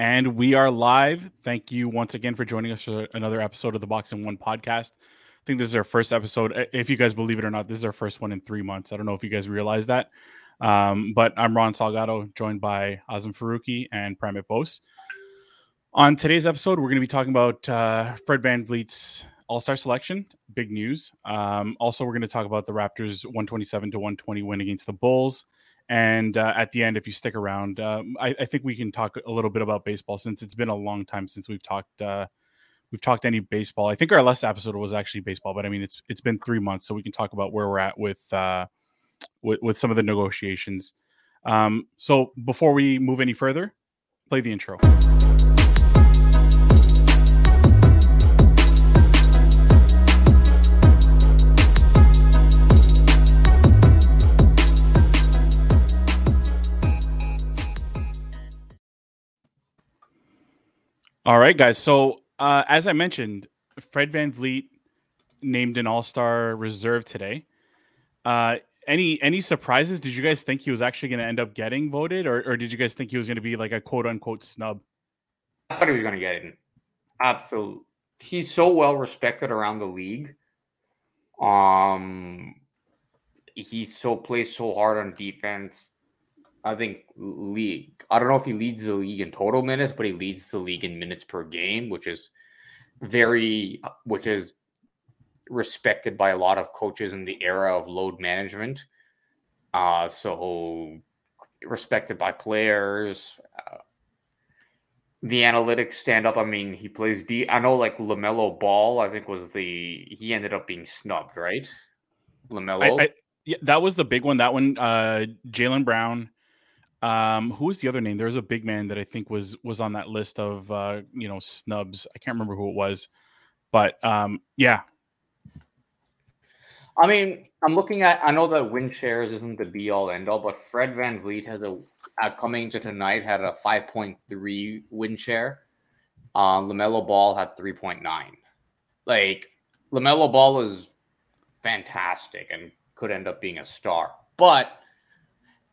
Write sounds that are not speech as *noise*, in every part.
And we are live. Thank you once again for joining us for another episode of the Box and One podcast. I think this is our first episode. If you guys believe it or not, this is our first one in three months. I don't know if you guys realize that. Um, but I'm Ron Salgado, joined by Azam Faruqi and Pramit Bose. On today's episode, we're going to be talking about uh, Fred VanVleet's All Star selection. Big news. Um, also, we're going to talk about the Raptors' 127 to 120 win against the Bulls. And uh, at the end, if you stick around, um, I, I, think we can talk a little bit about baseball since it's been a long time since we've talked. Uh, we've talked any baseball. I think our last episode was actually baseball, but I mean it's it's been three months, so we can talk about where we're at with uh, with, with some of the negotiations. Um, so before we move any further, play the intro. All right, guys. So uh, as I mentioned, Fred VanVleet named an All Star reserve today. Uh, any any surprises? Did you guys think he was actually going to end up getting voted, or, or did you guys think he was going to be like a quote unquote snub? I thought he was going to get it. Absolutely, he's so well respected around the league. Um, he so plays so hard on defense. I think league. I don't know if he leads the league in total minutes, but he leads the league in minutes per game, which is very, which is respected by a lot of coaches in the era of load management. Uh, so respected by players. Uh, the analytics stand up. I mean, he plays B. I know, like LaMelo Ball. I think was the he ended up being snubbed, right? LaMelo. Yeah, that was the big one. That one, uh, Jaylen Brown um, who was the other name? There was a big man that I think was was on that list of uh, you know snubs. I can't remember who it was, but um, yeah. I mean, I'm looking at. I know that win shares isn't the be all end all, but Fred VanVleet has a uh, coming to tonight had a 5.3 win share. Um, LaMelo Ball had 3.9. Like LaMelo Ball is fantastic and could end up being a star, but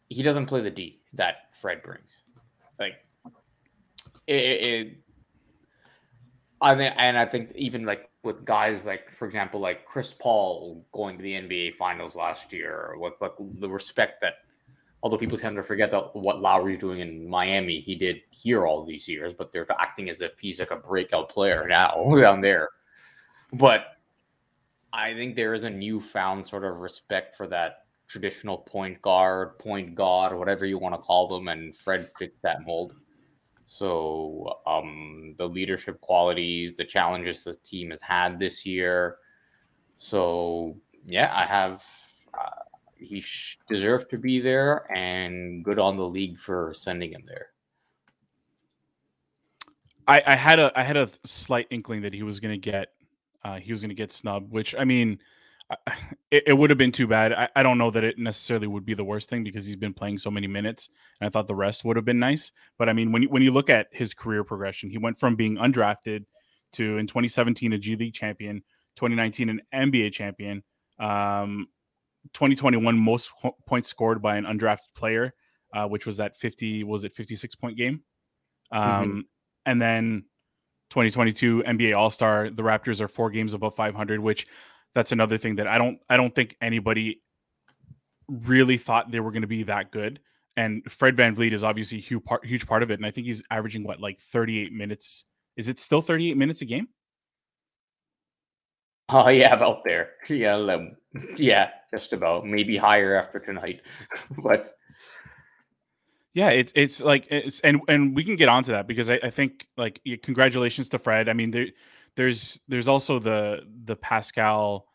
he doesn't play the D that Fred brings. Like it, it, I mean, and I think even like with guys like, for example, like Chris Paul going to the NBA Finals last year, with like the respect that, although people tend to forget that what Lowry's doing in Miami, he did here all these years, but they're acting as if he's like a breakout player now *laughs* down there. But I think there is a newfound sort of respect for that traditional point guard, point guard, whatever you want to call them, and Fred fits that mold. So um, the leadership qualities, the challenges the team has had this year. So yeah, I have. Uh, he sh- deserved to be there, and good on the league for sending him there. I, I had a I had a slight inkling that he was going to get uh, he was going to get snubbed, which I mean it, it would have been too bad. I, I, don't know that it necessarily would be the worst thing because he's been playing so many minutes, and I thought the rest would have been nice. But I mean, when you, when you look at his career progression, he went from being undrafted to in 2017 a G League champion, 2019 an NBA champion, um, 2021 most points scored by an undrafted player, uh, which was that 50 was it 56 point game, mm-hmm. um, mm-hmm. and then 2022 NBA All Star. The Raptors are four games above 500, which that's another thing that I don't I don't think anybody really thought they were going to be that good. And Fred VanVleet is obviously a huge part, huge part of it. And I think he's averaging what, like 38 minutes. Is it still 38 minutes a game? Oh *laughs* yeah, about there. Yeah, um, yeah, just about. Maybe higher after tonight, *laughs* but yeah, it's it's like it's and and we can get onto that because I, I think like congratulations to Fred. I mean, there there's there's also the the Pascal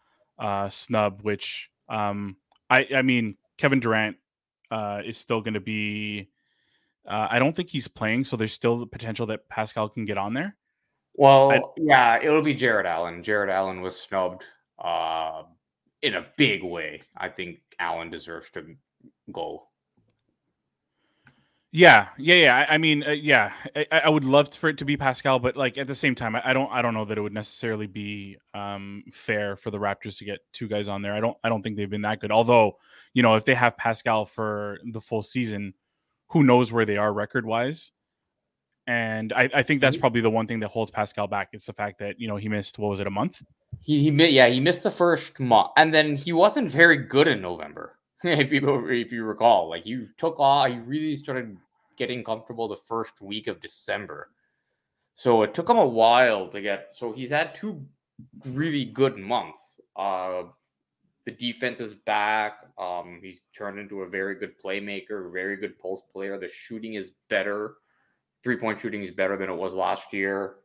uh, snub, which um, I I mean Kevin Durant uh, is still going to be. Uh, I don't think he's playing, so there's still the potential that Pascal can get on there. Well, I, yeah, it'll be Jarrett Allen. Jarrett Allen was snubbed uh, in a big way. I think Allen deserves to go. Yeah, yeah, yeah. I, I mean, uh, yeah, I, I, would love for it to be Pascal, but like at the same time, I, I, don't, I don't know that it would necessarily be um, fair for the Raptors to get two guys on there. I don't, I don't think they've been that good. Although, you know, if they have Pascal for the full season, who knows where they are record wise? and I, I think that's Mhm. probably the one thing that holds Pascal back. It's the fact that you know he missed what was it a month? He, he yeah he missed the first month, and then he wasn't very good in November. *laughs* if you if you recall, like you took off, he really started getting comfortable the first week of December. So it took him a while to get. So he's had two really good months. Uh, the defense is back. Um, he's turned into a very good playmaker, very good post player. The shooting is better. Three point shooting is better than it was last year.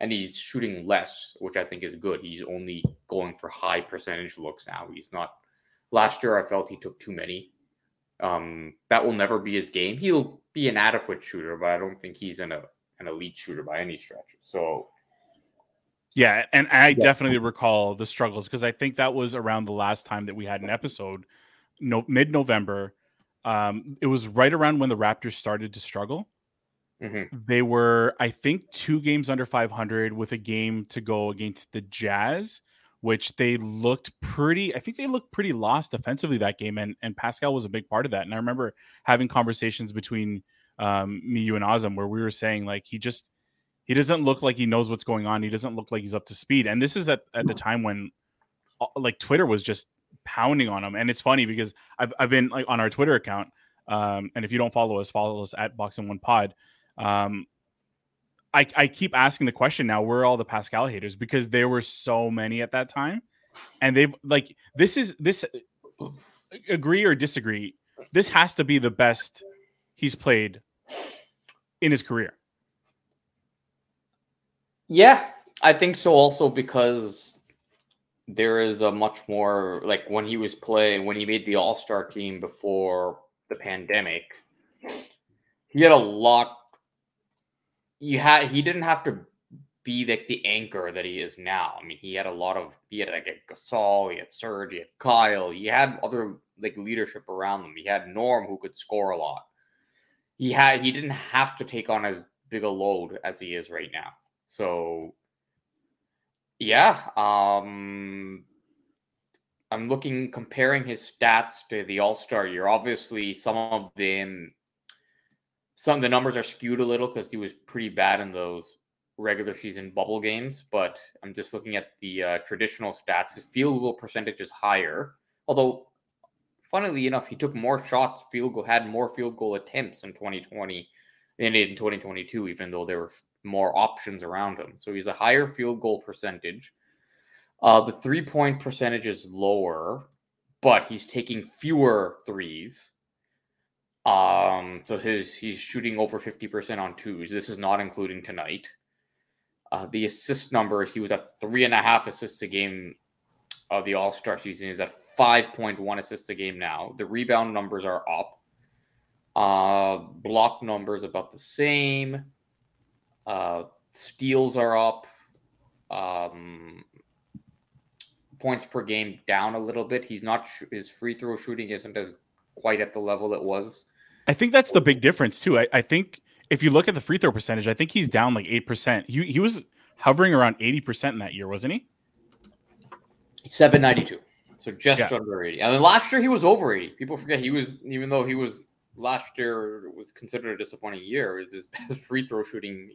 And he's shooting less, which I think is good. He's only going for high percentage looks now. He's not. Last year, I felt he took too many. Um, that will never be his game. He'll be an adequate shooter, but I don't think he's an, a, an elite shooter by any stretch. So Yeah, and I definitely recall the struggles because I think that was around the last time that we had an episode, no mid November. Um, it was right around when the Raptors started to struggle. mhm. They were, I think, two games under 500 with a game to go against the Jazz, which they looked pretty. I think they looked pretty lost defensively that game, and and Pascal was a big part of that. And I remember having conversations between um, me, you, and Azam where we were saying like he just he doesn't look like he knows what's going on. He doesn't look like he's up to speed. And this is at, at the time when uh, like Twitter was just pounding on him. And it's funny because I've, I've been like on our Twitter account. Um, and if you don't follow us, follow us at Box and One Pod. Um, I, I keep asking the question now, where are all the Pascal haters? Because there were so many at that time. And they've like, this is this agree or disagree. This has to be the best he's played in his career. Yeah, I think so. Also because there is a much more like when he was playing when he made the All Star team before the pandemic. He had a lot. You had he didn't have to be like the anchor that he is now. I mean, he had a lot of he had like a Gasol, he had Serge, he had Kyle, he had other like leadership around him. He had Norm who could score a lot. He had he didn't have to take on as big a load as he is right now. So yeah, um I'm looking comparing his stats to the All-Star year. Obviously, some of them some of the numbers are skewed a little because he was pretty bad in those regular season bubble games, but I'm just looking at the uh, traditional stats. His field goal percentage is higher, although funnily enough, he took more shots, field goal had more field goal attempts in 2020 than in 2022, even though there were more options around him. So he's a higher field goal percentage. Uh, the three point percentage is lower, but he's taking fewer threes. Um, so his he's shooting over 50% on twos. This is not including tonight. Uh, the assist numbers, he was at three and a half assists a game of the All Star season. He's at 5.1 assists a game now. The rebound numbers are up. Uh, block numbers about the same. Uh, steals are up. Um, points per game down a little bit. He's not his free throw shooting isn't as quite at the level it was. I think that's the big difference too. I, I think if you look at the free throw percentage, I think he's down like eight percent. He he was hovering around eighty percent in that year, wasn't he? Seven ninety two, so just Yeah. under eighty. And then last year he was over eighty. People forget he was even though he was last year was considered a disappointing year. It was his *laughs* best free throw shooting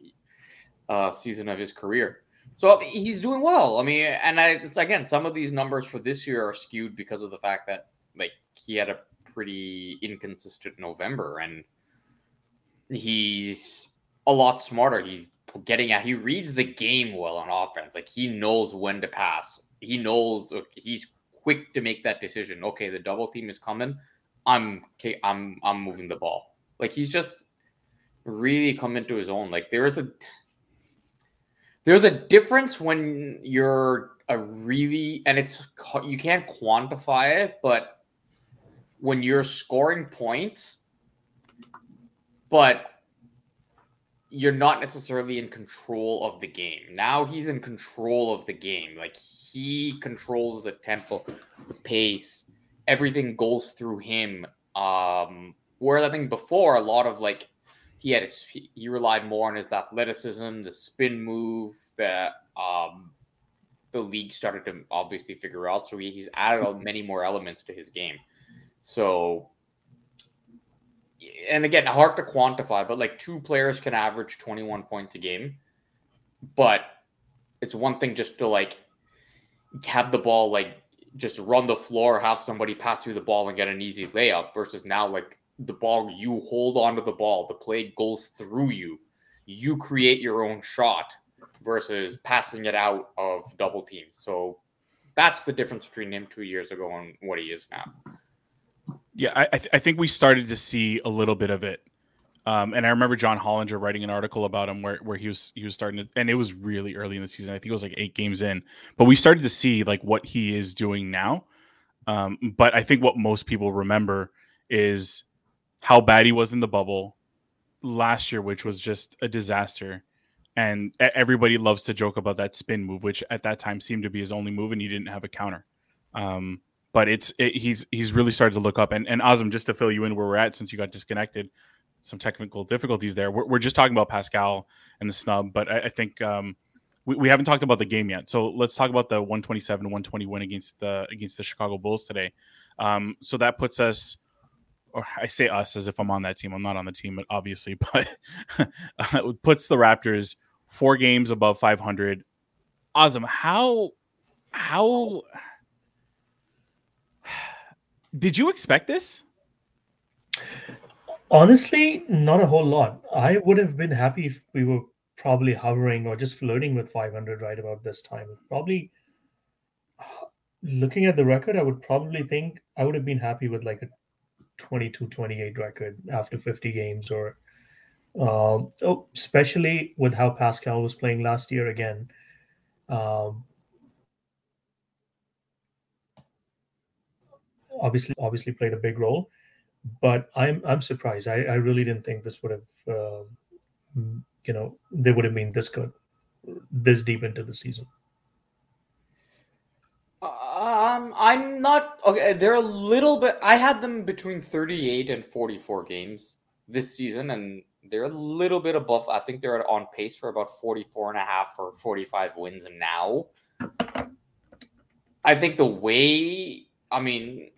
uh, season of his career. So he's doing well. I mean, and I it's, again, some of these numbers for this year are skewed because of the fact that like he had a pretty inconsistent November, and he's a lot smarter. He's getting at. He reads the game well on offense. Like he knows when to pass. He knows he's quick to make that decision. Okay, the double team is coming. I'm okay. I'm I'm moving the ball. Like he's just really come into his own. Like there is a there's a difference when you're a really and it's you can't quantify it, but when you're scoring points, but you're not necessarily in control of the game. Now he's in control of the game. Like he controls the tempo, the pace, everything goes through him. Um, whereas I think before a lot of like he had his, he relied more on his athleticism, the spin move that um the league started to obviously figure out. So he, he's added many more elements to his game. So and again, hard to quantify, but like two players can average 21 points a game. But it's one thing just to like have the ball like just run the floor, have somebody pass through the ball and get an easy layup versus now like the ball you hold onto the ball, the play goes through you, you create your own shot versus passing it out of double teams. So that's the difference between him two years ago and what he is now. Yeah, I, th- I think we started to see a little bit of it. Um, and I remember John Hollinger writing an article about him where, where he was he was starting to, and it was really early in the season. I think it was like eight games in, but we started to see like what he is doing now. Um, but I think what most people remember is how bad he was in the bubble last year, which was just a disaster. And everybody loves to joke about that spin move, which at that time seemed to be his only move, and he didn't have a counter. Um, but it's it, he's he's really started to look up. And and Azam, just to fill you in where we're at, since you got disconnected, some technical difficulties there. We're, we're just talking about Pascal and the snub, but I, I think um, we, we haven't talked about the game yet. So let's talk about the 127 120 win against the against the Chicago Bulls today. Um, so that puts us or I say us as if I'm on that team. I'm not on the team, obviously, *laughs* but it puts the Raptors four games above 500. Awesome. How how did you expect this? Honestly, not a whole lot. I would have been happy if we were probably hovering or just flirting with 500 right about this time. Probably looking at the record, I would probably think I would have been happy with like a 22 28 record after 50 games or um, oh, especially with how Pascal was playing last year again. Um, obviously, obviously played a big role, but I'm I'm surprised. I, I really didn't think this would have, uh, you know, they would have been this good, this deep into the season. Um, I'm not okay. They're a little bit. I had them between 38 and 44 games this season, and they're a little bit above. I think they're on pace for about 44 and a half or 45 wins now. I think the way, I mean,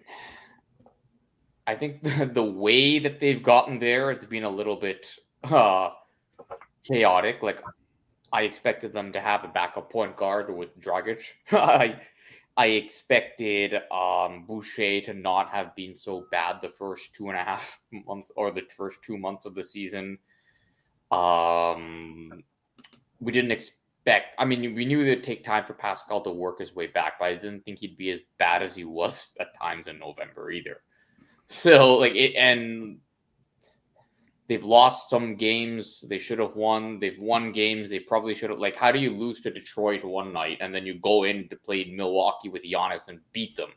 I think *laughs* the, way that they've gotten there, it's been a little bit uh, chaotic. Like, I expected them to have a backup point guard with Dragic. *laughs* I I expected um, Boucher to not have been so bad the first two and a half *laughs* months or the first two months of the season. Um, we didn't expect. I mean, we knew it'd take time for Pascal to work his way back, but I didn't think he'd be as bad as he was *laughs* at times in November either. So, like, it, and They've lost some games they should have won. They've won games they probably should have. Like, how do you lose to Detroit one night and then you go in to play Milwaukee with Giannis and beat them?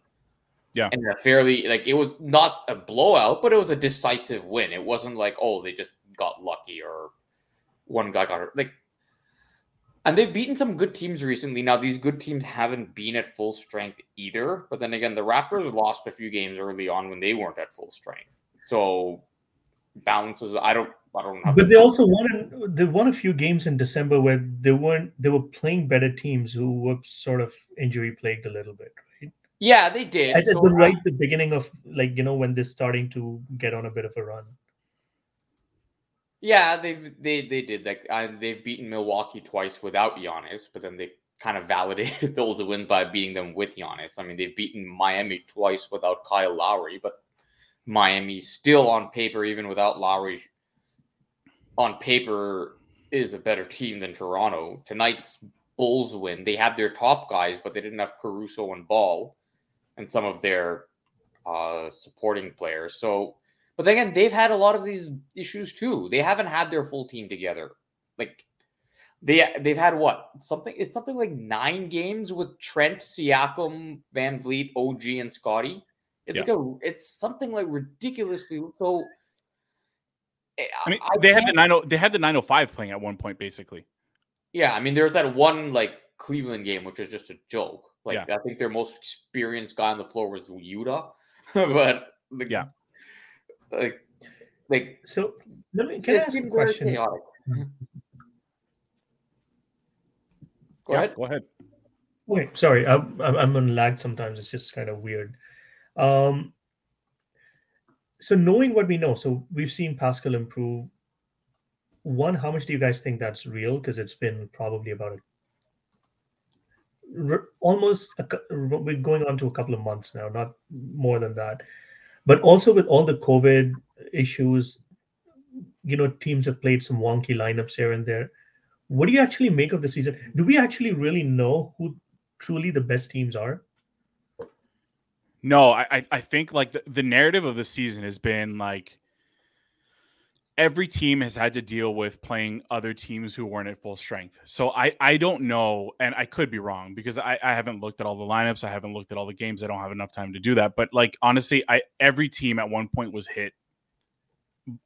Yeah. And a fairly, like, it was not a blowout, but it was a decisive win. It wasn't like, oh, they just got lucky or one guy got hurt. Like, and they've beaten some good teams recently. Now, these good teams haven't been at full strength either. But then again, the Raptors lost a few games early on when they weren't at full strength. So balances. I don't. I don't have. But they also won. They won a few games in December where they weren't. They were playing better teams who were sort of injury plagued a little bit, right? Yeah, they did. At so, the right uh, the beginning of like you know when they're starting to get on a bit of a run. Yeah, they they they did like uh, they've beaten Milwaukee twice without Giannis, but then they kind of validated *laughs* those wins by beating them with Giannis. I mean, they've beaten Miami twice without Kyle Lowry, but Miami still on paper, even without Lowry, on paper is a better team than Toronto. Tonight's Bulls win. They had their top guys, but they didn't have Caruso and Ball and some of their uh, supporting players. So, but again, they've had a lot of these issues too. They haven't had their full team together. Like they they've had what something it's something like nine games with Trent, Siakam, VanVleet, OG, and Scotty. It's yeah. like a, it's something like ridiculously so. Eh, I mean, I they had the nine. Oh, they had the nine hundred five playing at one point, basically. Yeah, I mean, there's that one like Cleveland game, which was just a joke. Like, yeah. I think their most experienced guy on the floor was Yuta, *laughs* but yeah, like, like. So let me can I ask a question? Chaotic. *laughs* Go yeah, ahead. Go ahead. Wait, sorry, I'm I'm on lag. Sometimes it's just kind of weird. Um, so knowing what we know, so we've seen Pascal improve. One, how much do you guys think that's real? Because it's been probably about a, almost a, we're going on to a couple of months now, not more than that. But also with all the COVID issues, you know, teams have played some wonky lineups here and there. What do you actually make of the season? Do we actually really know who truly the best teams are? No, I I think like the, the narrative of the season has been like every team has had to deal with playing other teams who weren't at full strength. So I I don't know, and I could be wrong because I, I haven't looked at all the lineups, I haven't looked at all the games, I don't have enough time to do that. But like honestly, I every team at one point was hit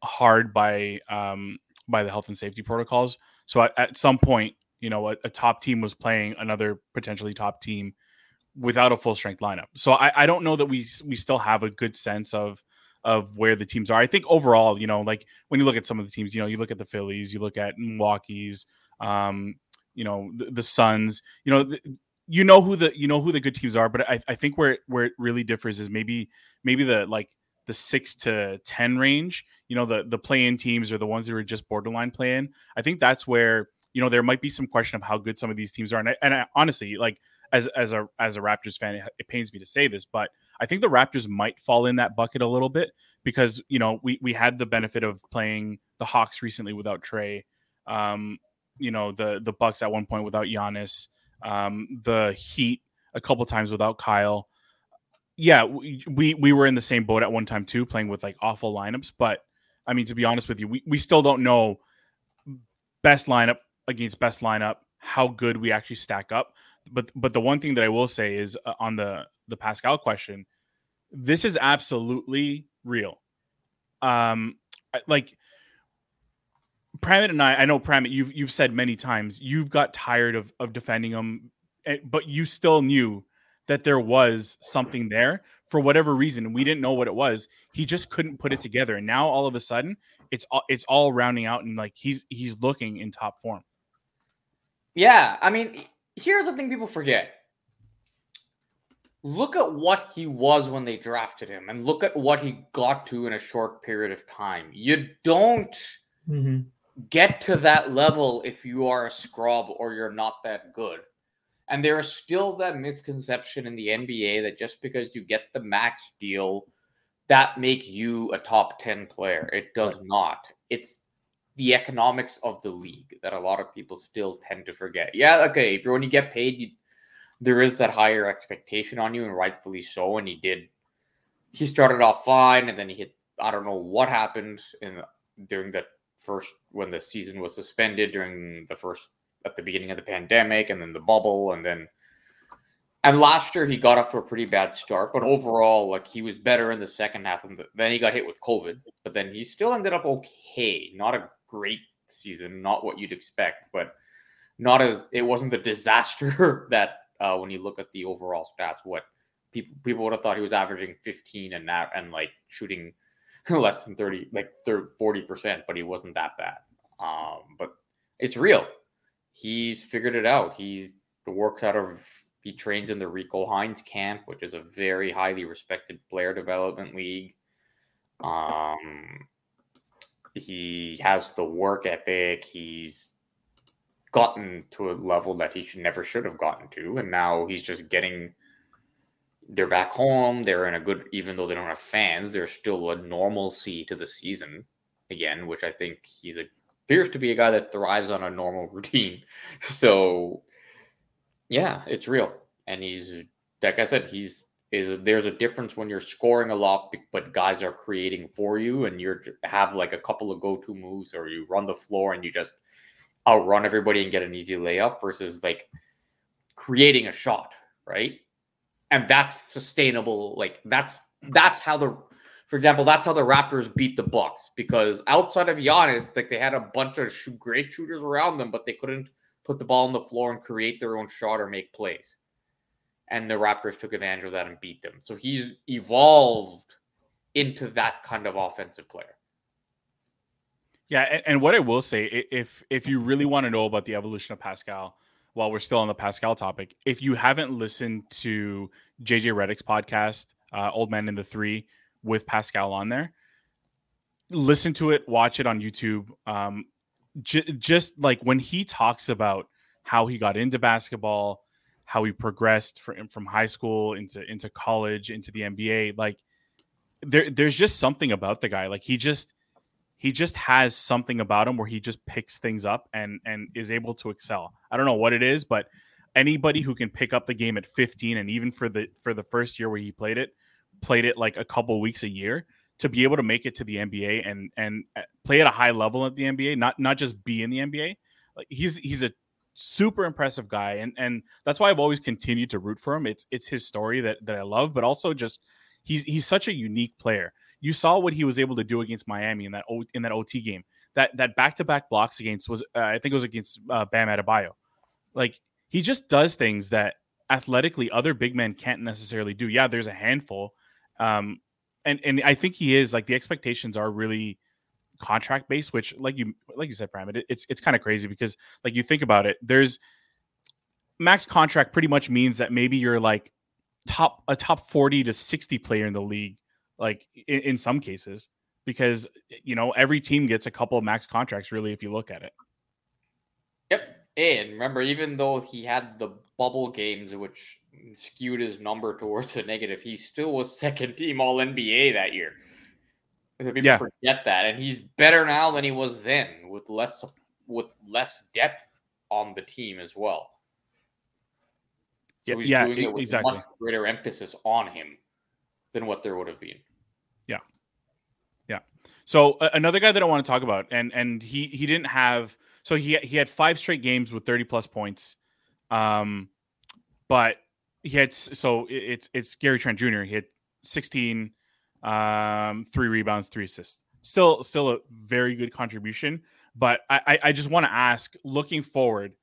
hard by um by the health and safety protocols. So at, at some point, you know, a, a top team was playing another potentially top team without a full strength lineup. So I, I don't know that we we still have a good sense of of where the teams are. I think overall, you know, like when you look at some of the teams, you know, you look at the Phillies, you look at Milwaukee's, um, you know, the, the Suns, you know, the, you know who the you know who the good teams are, but I, I think where where it really differs is maybe maybe the like the six to ten range. You know, the the play in teams or the ones that are just borderline play in. I think that's where you know there might be some question of how good some of these teams are. And I, and I, honestly, like as as a as a Raptors fan, it, it pains me to say this, but I think the Raptors might fall in that bucket a little bit because you know we we had the benefit of playing the Hawks recently without Trey, um, you know the the Bucks at one point without Giannis, um, the Heat a couple times without Kyle. Yeah, we, we we were in the same boat at one time too, playing with like awful lineups. But I mean, to be honest with you, we, we still don't know best lineup against best lineup how good we actually stack up but but the one thing that I will say is uh, on the the Pascal question, this is absolutely real. Um, like Pramit and I, I know Pramit, you've you've said many times you've got tired of of defending him, eh, but you still knew that there was something there for whatever reason. We didn't know what it was. He just couldn't put it together, and now all of a sudden, it's all it's all rounding out, and like he's he's looking in top form. Yeah, I mean, here's the thing people forget. Look at what he was when they drafted him, and look at what he got to in a short period of time. You don't mm-hmm. get to that level if you are a scrub or you're not that good. And there is still that misconception in the NBA that just because you get the max deal, that makes you a top 10 player. It does not. It's the economics of the league that a lot of people still tend to forget. Yeah, okay, if you're when you get paid, you, there is that higher expectation on you, and rightfully so. And he did. He started off fine, and then he hit. I don't know what happened in during the first when the season was suspended during the first at the beginning of the pandemic, and then the bubble, and then. And last year he got off to a pretty bad start, but overall, like he was better in the second half. And then he got hit with COVID, but then he still ended up okay. Not a great season, not what you'd expect, but not as it wasn't the *laughs* disaster that uh, when you look at the overall stats, what people people would have thought he was averaging 15 and that and like shooting *laughs* less than 30, like 40 percent, but he wasn't that bad. Um, but it's real. He's figured it out. He works out of he trains in the Rico Hines camp, which is a very highly respected player development league. Um, he has the work ethic. He's gotten to a level that he should never should have gotten to, and now he's just getting. They're back home. They're in a good, even though they don't have fans, there's still a normalcy to the season again, which I think he's a, appears to be a guy that thrives on a normal *laughs* routine. So, yeah, it's real, and he's like I said, he's is there's a difference when you're scoring a lot, but guys are creating for you, and you have like a couple of go-to moves, or you run the floor and you just outrun everybody and get an easy layup, versus like creating a shot, right? And that's sustainable. Like that's that's how the, for example, that's how the Raptors beat the Bucks because outside of Giannis, like they had a bunch of great shooters around them, but they couldn't put the ball on the floor and create their own shot or make plays and the Raptors took advantage of that and beat them. So he's evolved into that kind of offensive player. Yeah, and, what I will say, if if you really want to know about the evolution of Pascal, while we're still on the Pascal topic, if you haven't listened to JJ Redick's podcast, uh, Old Man and the Three, with Pascal on there, listen to it, watch it on YouTube. Um, j- just like when he talks about how he got into basketball, how he progressed from from high school into into college into the NBA, like there there's just something about the guy. Like he just he just has something about him where he just picks things up and and is able to excel. I don't know what it is, but anybody who can pick up the game at 15 and even for the for the first year where he played it, played it like a couple weeks a year to be able to make it to the NBA and and uh, play at a high level at the NBA, not not just be in the NBA. Like he's he's a super impressive guy and and that's why I've always continued to root for him. It's it's his story that that I love, but also just he's he's such a unique player. You saw what he was able to do against Miami in that o, in that OT game. That that back to back blocks against was uh, I think it was against uh, Bam Adebayo. Like he just does things that athletically other big men can't necessarily do. Yeah, there's a handful, um, and and I think he is like the expectations are really contract based, which like you like you said, Prime, it, it's it's kind of crazy because like you think about it, there's max contract pretty much means that maybe you're like top a top 40 to 60 player in the league like in, in some cases because you know every team gets a couple of max contracts really if you look at it. Yep and remember even though he had the bubble games which skewed his number towards the negative he still was second team all nba that year so people yeah. forget that and he's better now than he was then with less with less depth on the team as well so he's yeah, doing it with exactly. much greater emphasis on him than what there would have been. Yeah. Yeah. So uh, another guy that I want to talk about, and and he he didn't have so he he had five straight games with 30 plus points. Um but he had so it's it's Gary Trent Jr. He had 16 um three rebounds, three assists. Still still a very good contribution. But I, I just want to ask, looking forward,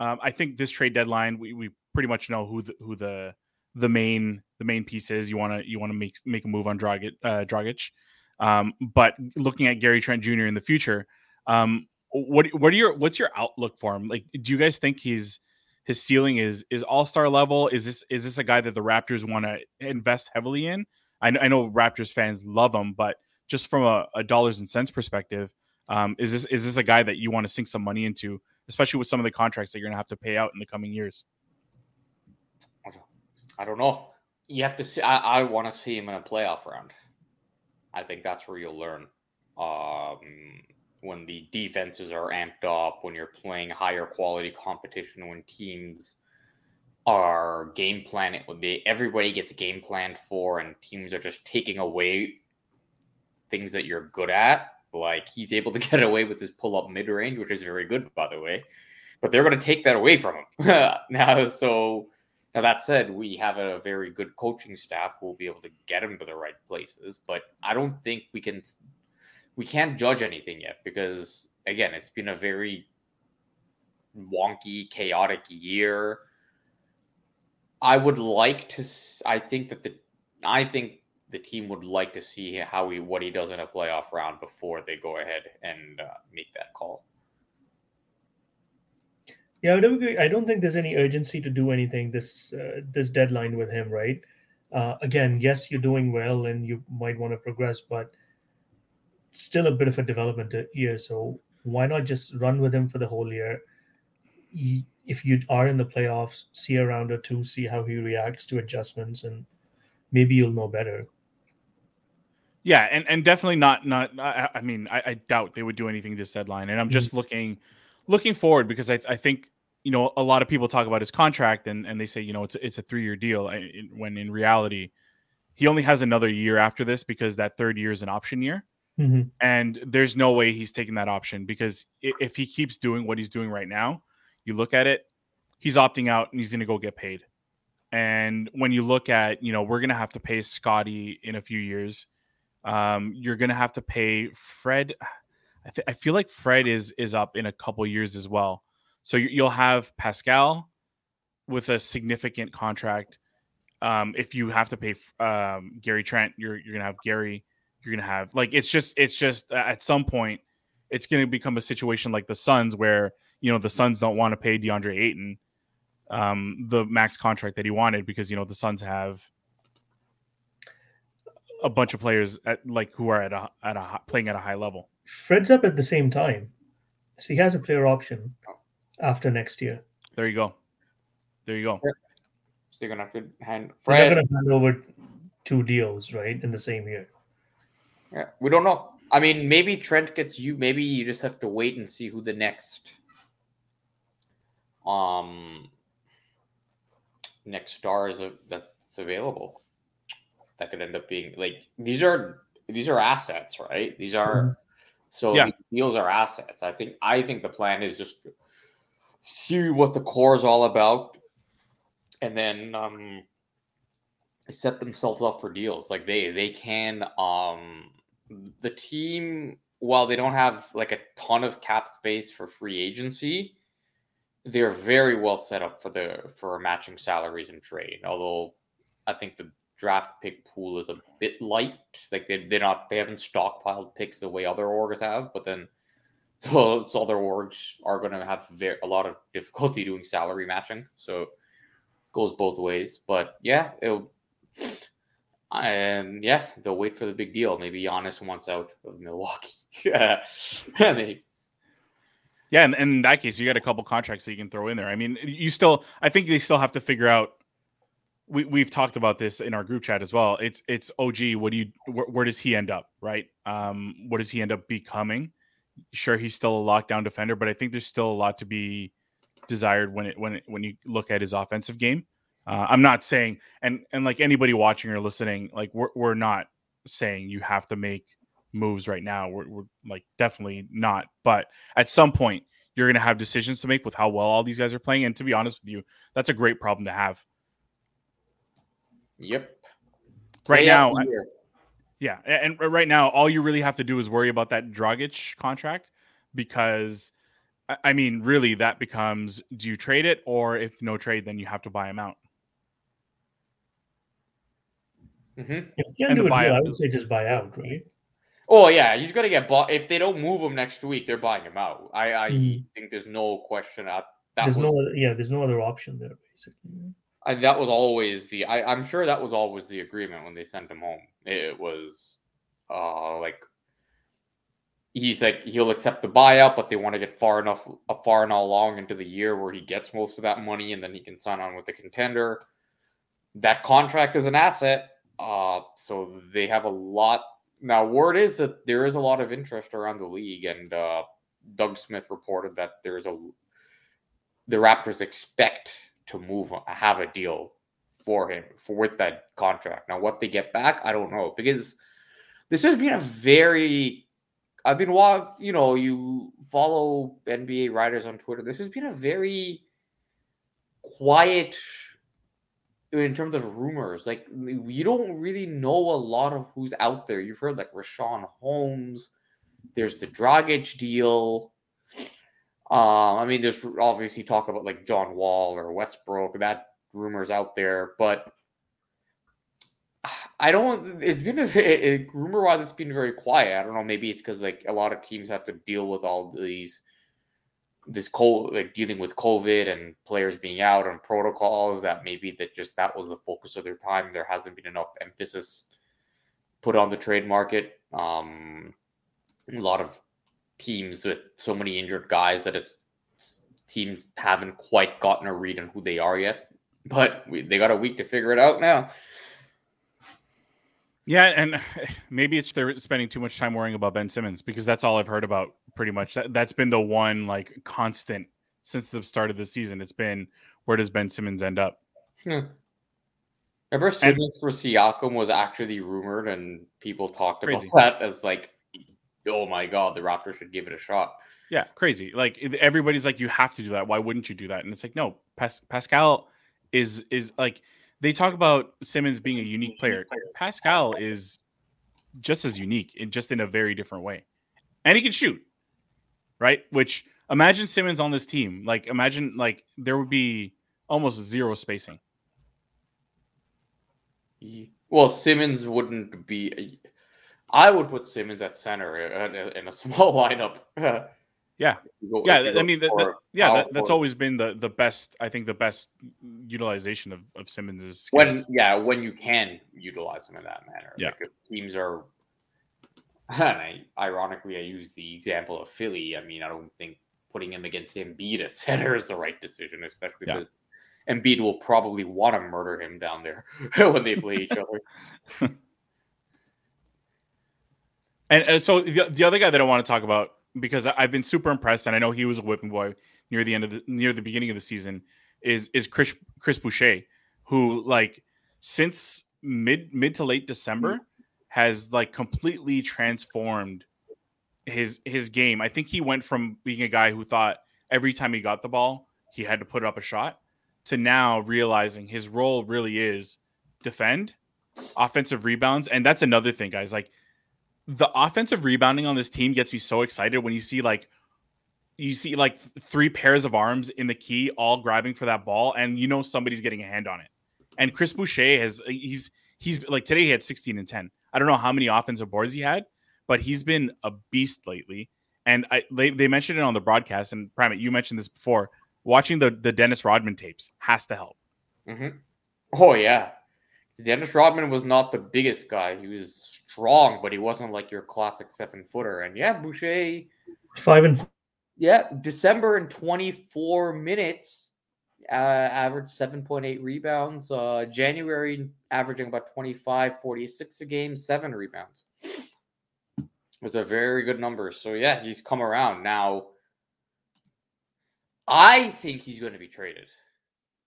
um, I think this trade deadline, we, we pretty much know who the, who the the main the main piece is. You want to you want to make make a move on Dragic. Uh, Dragic. Um, but looking at Gary Trent Jr. in the future, um, what what are your what's your outlook for him? Like, do you guys think he's his ceiling is is all star level? Is this is this a guy that the Raptors want to invest heavily in? I, I, know Raptors fans love him, but just from a, a dollars and cents perspective, um, is this is this a guy that you want to sink some money into, especially with some of the contracts that you're gonna have to pay out in the coming years? I don't know. You have to see. I, I want to see him in a playoff round. I think that's where you'll learn. Um, when the defenses are amped up, when you're playing higher quality competition, when teams are game planning, they everybody gets game planned for, and teams are just taking away things that you're good at. Like he's able to *laughs* get away with his pull up mid range, which is very good, by the way. But they're going to take that away from him *laughs* now. So now, that said, we have a very good coaching staff who will be able to get him to the right places, but I don't think we can we can't judge anything yet because again, it's been a very wonky, chaotic year. I would like to I think that the I think the team would like to see how he what he does in a playoff round before they go ahead and uh, make that call. Yeah, I don't, I don't think there's any urgency to do anything this uh, this deadline with him, right? Uh, again, yes, you're doing well and you might want to progress, but still a bit of a development year. So why not just run with him for the whole year? If you are in the playoffs, see a round or two, see how he reacts to adjustments, and maybe you'll know better. Yeah, and, and definitely not not. I, I mean, I, I, doubt they would do anything this deadline. And I'm just mm-hmm. looking looking forward because I, I think you know, a lot of people talk about his contract and, and they say, you know, it's a, it's a three year deal. When in reality, he only has another year after this because that third year is an option year. Mm-hmm. And there's no way he's taking that option because if he keeps doing what he's doing right now, you look at it, he's opting out and he's going to go get paid. And when you look at, you know, we're going to have to pay Scotty in a few years. Um, you're going to have to pay Fred. I, th- I feel like Fred is is up in a couple years as well. So you'll have Pascal with a significant contract. Um, if you have to pay um, Gary Trent, you're you're gonna have Gary. You're gonna have like it's just it's just at some point it's gonna become a situation like the Suns where you know the Suns don't want to pay DeAndre Ayton um, the max contract that he wanted because you know the Suns have a bunch of players at like who are at a at a playing at a high level. Fred's up at the same time, so he has a player option after next year. There you go. There you go. So they're gonna have to hand They're going to hand over two deals, right, in the same year. Yeah, we don't know. I mean, maybe Trent gets you. Maybe you just have to wait and see who the next um next star is a, that's available. That could end up being like these are these are assets, right? These are so Yeah. deals are assets. I think I think the plan is just see what the core is all about, and then um set themselves up for deals. Like they they can um the team while they don't have like a ton of cap space for free agency, they're very well set up for the for matching salaries and trade. Although I think the draft pick pool is a bit light. Like they they're not they haven't stockpiled picks the way other orgs have, but then *laughs* those other orgs are going to have very, a lot of difficulty doing salary matching. So it goes both ways. But yeah, it'll and yeah, they'll wait for the big deal. Maybe Giannis wants out of Milwaukee. *laughs* yeah, *laughs* They- Yeah, and, and in that case, you got a couple contracts that you can throw in there. I mean, you still, I think they still have to figure out. We we've talked about this in our group chat as well. It's it's OG. What do you? Where, where does he end up? Right? Um, what does he end up becoming? Sure, he's still a lockdown defender, but I think there's still a lot to be desired when it when it, when you look at his offensive game. Uh, I'm not saying, and and like anybody watching or listening, like we're we're not saying you have to make moves right now. We're, we're like definitely not. But at some point, you're going to have decisions to make with how well all these guys are playing. And to be honest with you, that's a great problem to have. Yep. Right Play now, I- Yeah, and right now, all you really have to do is worry about that Dragic contract because, I- I mean, really, that becomes: do you trade it, or if no trade, then you have to buy him out. Mm-hmm. If you And can the do it, now, I would say just buy out, right? Oh yeah, he's gonna get bought. If they don't move him next week, they're buying him out. I, I Mm. think there's no question. That that There's was no other, yeah, there's no other option there, basically. I, that was always the. I, I'm sure that was always the agreement when they sent him home. It was, uh, like he's like he'll accept the buyout, but they want to get far enough, uh, far enough along into the year where he gets most of that money, and then he can sign on with the contender. That contract is an asset, uh, so they have a lot. Now, word is that there is a lot of interest around the league, and uh, Doug Smith reported that there's a the Raptors expect to move have a deal for him for with that contract. Now, what they get back, I don't know because this has been a very. I've been wa- you know, you follow NBA writers on Twitter. This has been a very quiet in terms of rumors. Like you don't really know a lot of who's out there. You've heard like Richaun Holmes. There's the Dragic deal. Um, I mean, there's obviously talk about like John Wall or Westbrook. That rumors out there, but I don't. It's been a, it, rumor wise. It's been very quiet. I don't know. Maybe it's because like a lot of teams have to deal with all these this cold like dealing with COVID and players being out on protocols. That maybe that just that was the focus of their time. There hasn't been enough emphasis put on the trade market. Um, a lot of teams with so many injured guys that it's teams haven't quite gotten a read on who they are yet. But we, they got a week to figure it out now. Yeah, and *sighs* maybe it's they're spending too much time worrying about Ben Simmons because that's all I've heard about. Pretty much that that's been the one like constant since the start of the season. It's been where does Ben Simmons end up? Hmm. Remember Simmons for Siakam was actually rumored, and people talked about Crazy. that as like, oh my god, the Raptors should give it a shot. Yeah, crazy. Like everybody's like, you have to do that. Why wouldn't you do that? And it's like, no, Pas- Pascal is is like they talk about Simmons being a unique player. Pascal is just as unique, in just in a very different way, and he can shoot, right? Which imagine Simmons on this team. Like imagine like there would be almost zero spacing. Well, Simmons wouldn't be. I would put Simmons at center in a, in a small *laughs* lineup. *laughs* Yeah, yeah. I mean, the, the, yeah, that, that's always been the the best. I think the best utilization of of Simmons's skills. when yeah when you can utilize him in that manner. Yeah. If teams are. *laughs* And I, ironically, I use the example of Philly. I mean, I don't think putting him against Embiid at *laughs* center is the right decision, especially Yeah. because Embiid will probably want to murder him down there *laughs* when they play each other. And, and so the, the other guy that I want to talk about because I've been super impressed, and I know he was a whipping boy near the end of the near the beginning of the season, is is Chris Chris Boucher, who like since mid mid to late December mm-hmm. has like completely transformed his his game. I think he went from being a guy who thought every time he got the ball he had to put up a shot to now realizing his role really is defend, offensive rebounds, and that's another thing, guys. Like the offensive rebounding on this team gets me so excited when you see like you see like three pairs of arms in the key all grabbing for that ball and you know somebody's getting a hand on it. And Chris Boucher has he's he's like today he had 16 and 10. I don't know how many offensive boards he had, but he's been a beast lately. And I they, they mentioned it on the broadcast and Pramit, you mentioned this before. Watching the the Dennis Rodman tapes has to help. Mm-hmm. Oh yeah, Dennis Rodman was not the biggest guy. He was strong, but he wasn't like your classic seven footer. And yeah, Boucher, Five and yeah, December in 24 minutes, uh, averaged 7.8 rebounds. Uh, January averaging about 25, 46 a game, seven rebounds. Those are very good numbers. So yeah, he's come around now. I think he's going to be traded,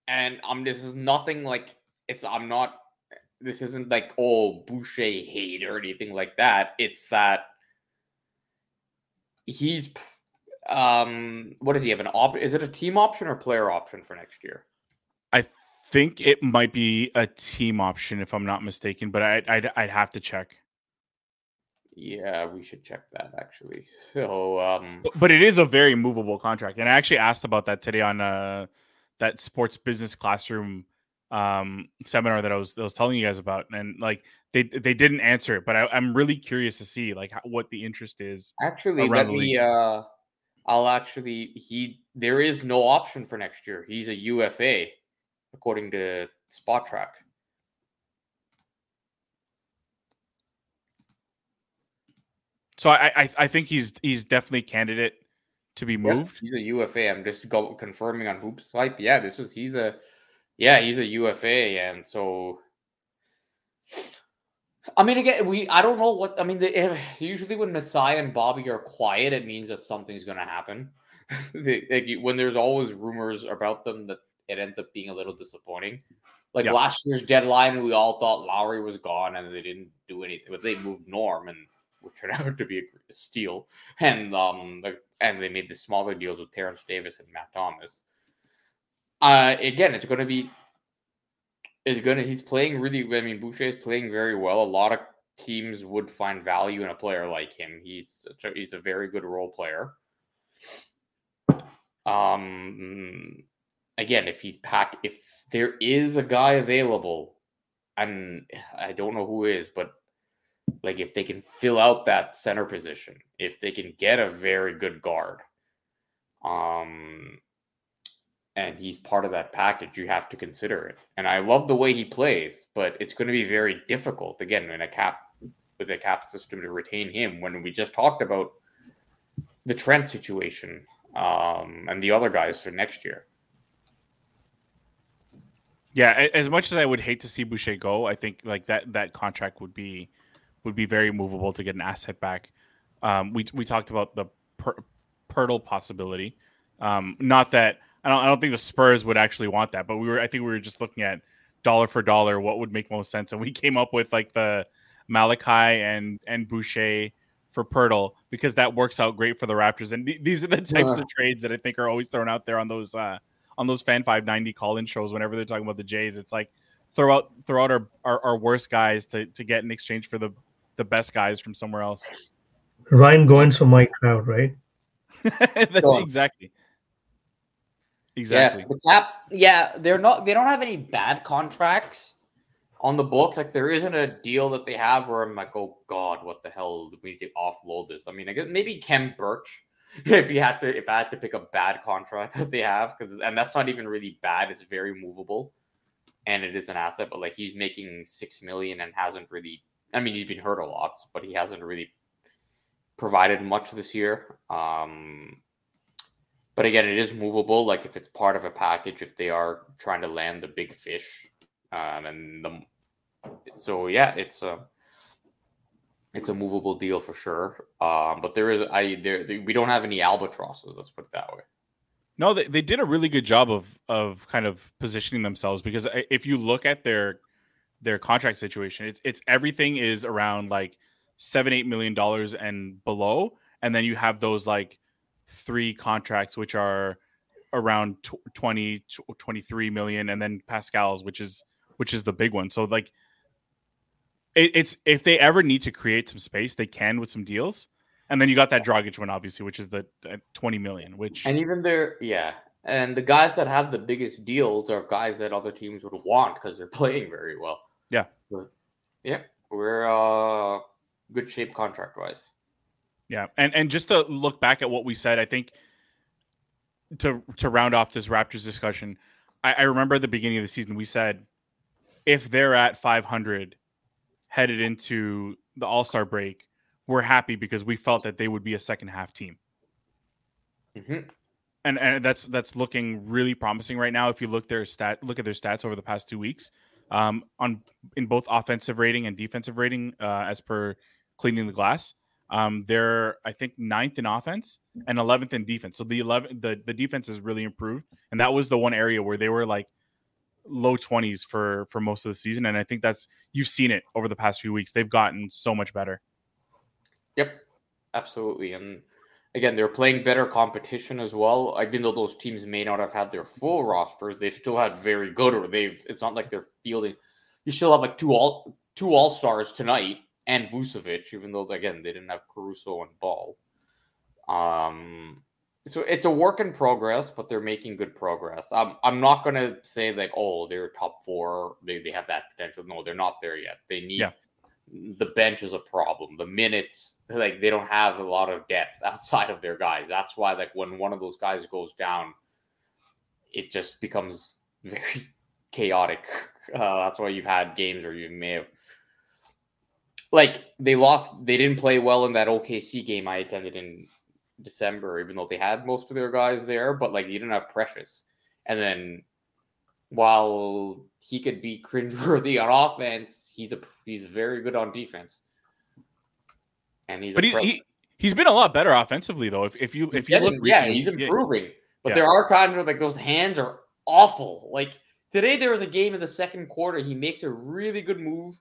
and um, this is nothing like it's. I'm not. This isn't like oh Boucher hate or anything like that. It's that he's um what does he have an op is it a team option or player option for next year I think it might be a team option if I'm not mistaken, but I I'd, I'd have to check. yeah we should check that actually so um But- But it is a very movable contract, and I actually asked about that today on uh, that sports business classroom um, seminar that I was that I was telling you guys about, and like they they didn't answer it, but I, I'm really curious to see like how, what the interest is. actually let me uh i'll actually he there is no option for next year he's a ufa according to Spotrac So I I, I think he's he's definitely candidate to be Yeah, moved. he's a ufa i'm just go confirming on HoopsHype yeah this is he's a yeah he's a ufa and so I mean, again, we I don't know what I mean. Usually, when Masai and Bobby are quiet, it means that something's going to happen. *laughs* They- like, when there's always rumors about them, that it ends up being a little disappointing. Like Yeah. last year's deadline, we all thought Lowry was gone, and they didn't do anything. But they moved Norm, and *laughs* which turned out to be a steal. And um, the, and they made the smaller deals with Terence Davis and Matt Thomas. Uh, again, it's going to be is gonna he's playing really I mean Boucher is playing very well. A lot of teams would find value in a player like him. He's a, he's a very good role player. Um again, if he's packed if there is a guy available and I don't know who is, but like if they can fill out that center position, if they can get a very good guard, um and he's part of that package, you have to consider it. And I love the way he plays, but it's going to be very difficult again in a cap with a cap system to retain him when we just talked about the Trent situation um, and the other guys for next year. Yeah, as much as I would hate to see Boucher go, I think like that that contract would be would be very movable to get an asset back. Um, we we talked about the per, Poeltl possibility. Um, not that I don't I don't think the Spurs would actually want that, but we were I think we were just looking at dollar for dollar what would make most sense, and we *laughs* came up with like the Malachi and and Boucher for Poeltl because that works out great for the Raptors. And th- these are the *laughs* types Yeah. of trades that I think are always thrown out there on those uh, on those fan 590 call-in shows whenever they're talking about the Jays. It's like throw out throw out our, our, our worst guys to, to get in exchange for the the best guys from somewhere else. Ryan Goins for Mike Trout, right? *laughs* Sure. exactly. Exactly. Yeah, the cap. Yeah, they're not. They don't have any bad contracts on the books. Like there isn't a deal that they have where I'm like, oh god, what the hell? Do we need to offload this. I mean, I guess maybe Khem Birch, *laughs* if you had to, if I had to pick a bad contract *laughs* that they have, because and that's not even really bad. It's very movable, and it is an asset. But like he's making six million and hasn't really. I mean, he's been hurt a lot, but he hasn't really provided much this year. Um, but again, it is movable. Like if it's part of a package, if they are trying to land the big fish, um, and the so yeah, it's a it's a movable deal for sure. Um, but there is I there we don't have any albatrosses. Let's put it that way. No, they, they did a really good job of of kind of positioning themselves because if you look at their their contract situation, it's it's everything is around like seven eight million dollars and below, and then you have those like three contracts which are around 20 23 million and then pascal's which is which is the big one. So like it, it's if they ever need to create some space they can with some deals. And then you got that Dragic one obviously which is the 20 million which and even there yeah. And the guys that have the biggest deals are guys that other teams would want because they're *laughs* playing very well. Yeah. But, yeah we're uh good shape contract wise yeah, and and just to look back at what we said, I think to to round off this Raptors discussion, I, I remember at the beginning of the season we said if they're at 500 headed into the All Star break, we're happy because we felt that they would be a second half team. Mm-hmm. And and that's that's looking really promising right now. If you look their stat, look at their stats over the past two weeks, um, on in both offensive rating and defensive rating, uh, as per cleaning the glass. Um, they're I think ninth in offense and 11th in defense. So the 11 the the defense has really improved, and that was the one area where they were like low 20s for for most of the season. And I think that's you've seen it over the past few weeks. They've gotten so much better. Yep, absolutely. And again, they're playing better competition as well. Even though those teams may not have had their full rosters, they've still had very good. Or they've it's not like they're fielding. You still have like two all two all stars tonight and Vucevic, even though again they didn't have Caruso and Ball. Um, so it's a work in progress, but they're making good progress. I'm I'm not gonna say like, oh, they're top four, they, they have that potential. No, they're not there yet. They need yeah. the bench is a problem. The minutes, like they don't have a lot of depth *laughs* outside of their guys. That's why like when one of those guys goes down, it just becomes *laughs* very chaotic. *laughs* Uh, that's why you've had games where you may have like they lost they didn't play well in that OKC game I attended in December, even though they had most of their guys there, but like you didn't have Precious. And then while he could be *laughs* cringeworthy on offense, he's a he's very good on defense. And he's but he, he he's been a lot better offensively though. If if you if you look yeah, he's improving. Yeah. But yeah. there are times where like those hands are awful. Like today there was a game in the second quarter. He makes a really good move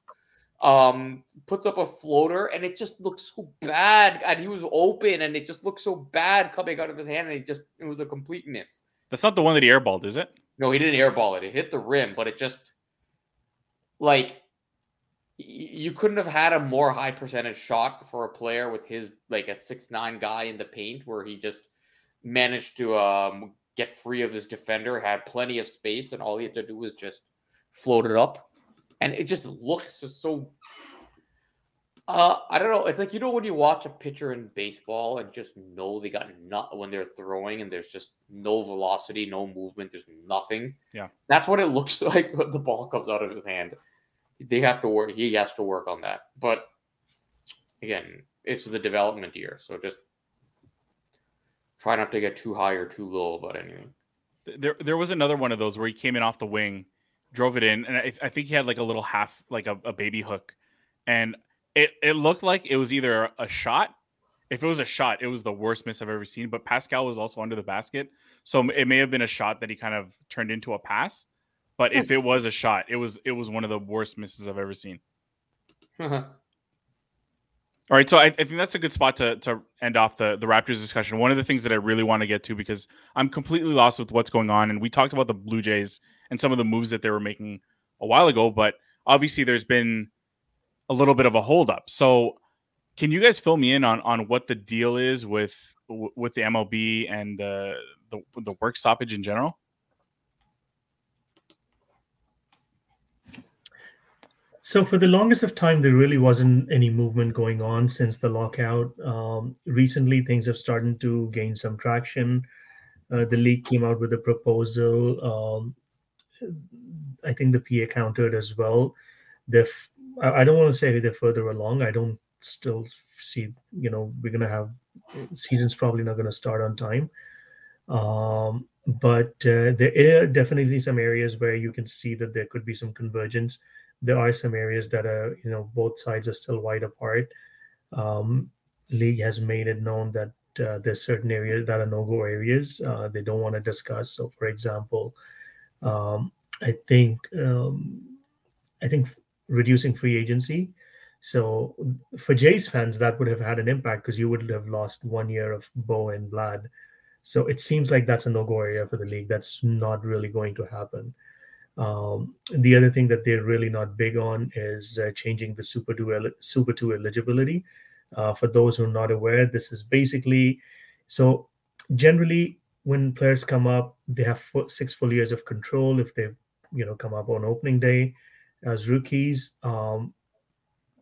um puts up a floater and it just looks so bad and he was open and it just looked so bad coming out of his hand and it just it was a complete miss that's not the one that he airballed is it? No he didn't airball it. It hit the rim but it just like you couldn't have had a more high percentage shot for a player with his like a six nine guy in the paint where he just managed to um get free of his defender had plenty of space and all he had to do was just float it up and it just looks just so. Uh, I don't know. It's like you know when you watch a pitcher in baseball and just know they got not when they're throwing and there's just no velocity, no movement, there's nothing. Yeah, that's what it *laughs* looks like when the ball comes out of his hand. They have to work. He has to work on that. But again, it's the development year, so just try not to get too high or too low about anything. There, there was another one of those where he came in off the wing drove it in, and I, I think he had like a little half, like a, a, baby hook, and it it looked like it was either a shot. If it was a shot, it was the worst miss I've ever seen. But Pascal was also under the basket, so it may have been a shot that he kind of turned into a pass. But if it was a shot, it was it was one of the worst misses I've ever seen. All right, so I, I, think that's a good spot to to end off the the Raptors discussion. One of the things that I really want to get to because I'm completely lost with what's going on, and we talked about the Blue Jays and some of the moves that they were making a while ago, but obviously there's been a little bit of a holdup. So, can you guys fill me in on on what the deal is with with the MLB and uh, the the work stoppage in general? So for the longest of time, there really wasn't any movement going on since the lockout. Um, recently, things have started to gain some traction. Uh, the league came out with a proposal. Um, I think the PA countered as well. They're, f- I don't want to say they're further along. I don't still see, you know, we're going to have season's probably not going to start on time. Um, but uh, there are definitely some areas where you can see that there could be some convergence. There are some areas that are, you know, both sides are still wide apart. Um, league has made it known that uh, there's certain areas that are no-go areas uh, they don't want to discuss. So, for example, um, I think um, I think reducing free agency. So for Jays fans, that would have had an impact because you would have lost one year of Bo and Vlad. So it seems like that's a no-go area for the league. That's not really going to happen. Um, the other thing that they're really not big on is uh, changing the Super Two Super Two eligibility. Uh, for those who are not aware, this is basically so generally when players come up, they have four, six full years of control if they you know come up on opening day as rookies. Um,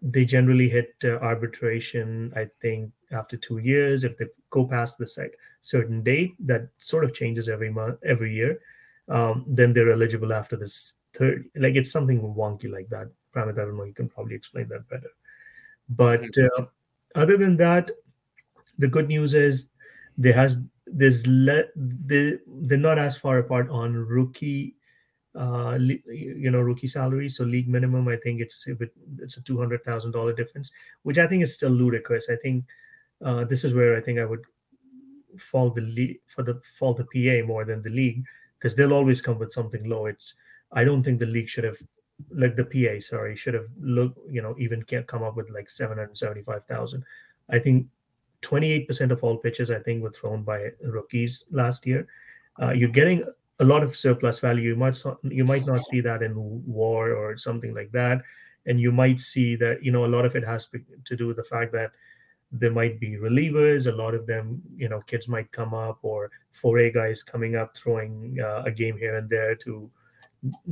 they generally hit uh, arbitration, I think, after two years. If they go past the sec- certain date, that sort of changes every month, every year. Um, then they're eligible after this third. Like it's something wonky like that. Pramit, I don't know. You can probably explain that better. But uh, other than that, the good news is there has there's le- they they're not as far apart on rookie uh, you know, rookie salary. So league minimum, I think it's a bit, it's a two hundred thousand dollar difference, which I think is still ludicrous. I think uh, this is where I think I would fall the league for the fall the PA more than the league because they'll always come with something low. It's I don't think the league should have like the PA, sorry, should have look you know even can't come up with like seven hundred seventy five thousand. I think twenty eight percent of all pitches I think were thrown by rookies last year. Uh, you're getting a lot of surplus value. You might you might not see that in war or something like that, and you might see that you know a lot of it has to do with the fact that there might be relievers. A lot of them, you know, kids might come up or 4A guys coming up throwing uh, a game here and there to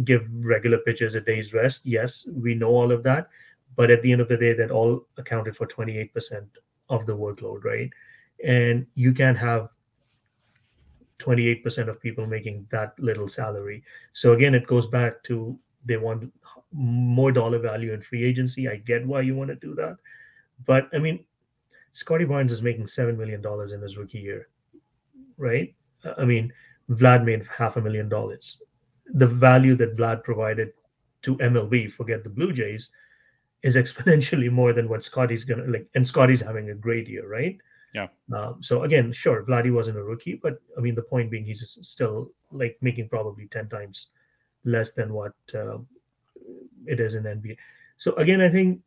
give regular pitchers a day's rest. Yes, we know all of that, but at the end of the day, that all accounted for 28% of the workload, right? And you can't have 28% of people making that little salary. So again, it goes back to they want more dollar value in free agency. I get why you want to do that. But I mean, Scotty Barnes is making $7 million in his rookie year, right? I mean, Vlad made half a million dollars. The value that Vlad provided to MLB, forget the Blue Jays, is exponentially more than what Scotty's gonna like. And Scotty's having a great year, right? Yeah. Um, so again, sure, Vladdy wasn't a rookie, but I mean, the point being, he's still like making probably ten times less than what uh, it is in NBA. So again, I think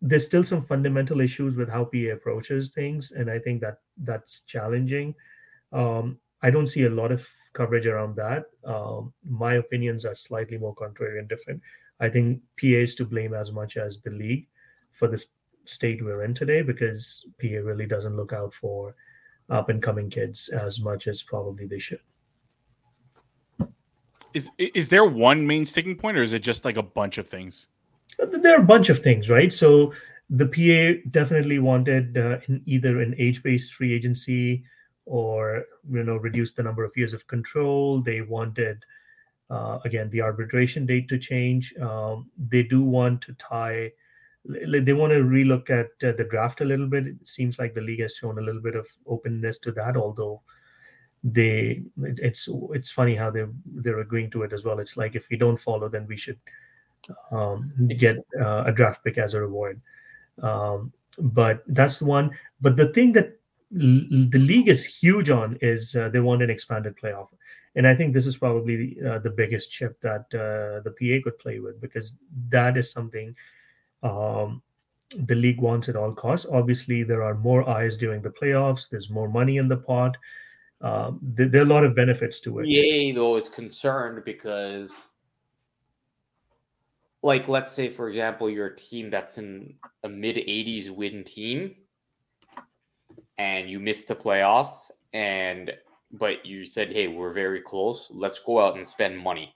there's still some fundamental issues with how PA approaches things, and I think that that's challenging. Um, I don't see a lot of coverage around that. Um, my opinions are slightly more contrary and different. I think PA is to blame as much as the league for this state we're in today because PA really doesn't look out for up and coming kids as much as probably they should. Is is there one main sticking point, or is it just like a bunch of things? There are a bunch of things, right? So the PA definitely wanted uh, in either an age-based free agency or you know reduce the number of years of control. They wanted again the arbitration date to change. Um, they do want to tie they want to relook at uh, the draft a little bit. It seems like the league has shown a little bit of openness to that, although they it's it's funny how they they're agreeing to it as well. It's like if we don't follow, then we should um, get uh, a draft pick as a reward. Um, but that's one. But the thing that l- the league is huge on is uh, they want an expanded playoff, and I think this is probably uh, the biggest chip that uh, the PA could play with because that is something um, the league wants at all costs. Obviously, there are more eyes during the playoffs. There's more money in the pot. Um, there, there, are a lot of benefits to it. EA though is concerned because, like, let's say for example, you're a team that's in a mid 80s win team, and you miss the playoffs, and but you said, "Hey, we're very close. Let's go out and spend money."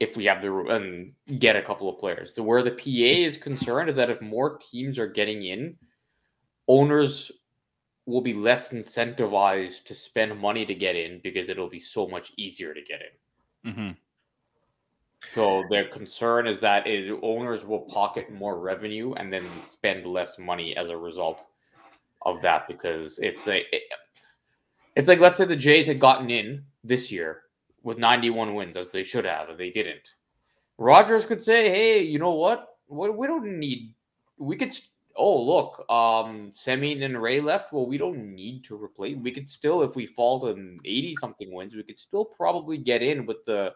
if we have the and get a couple of players. The where the PA is concerned is that if more teams are getting in, owners will be less incentivized to spend money to get in because it'll be so much easier to get in. Mm-hmm. So their concern is that it, owners will pocket more revenue and then spend less money as a result of that because it's a it, it's like let's say the Jays had gotten in this year with 91 wins as they should have, and they didn't. Rogers could say, "Hey, you know what? What we don't need. We could. Oh, look, um, Semien and Ray left. Well, we don't need to replace. We could still, if we fall to 80 something wins, we could still probably get in with the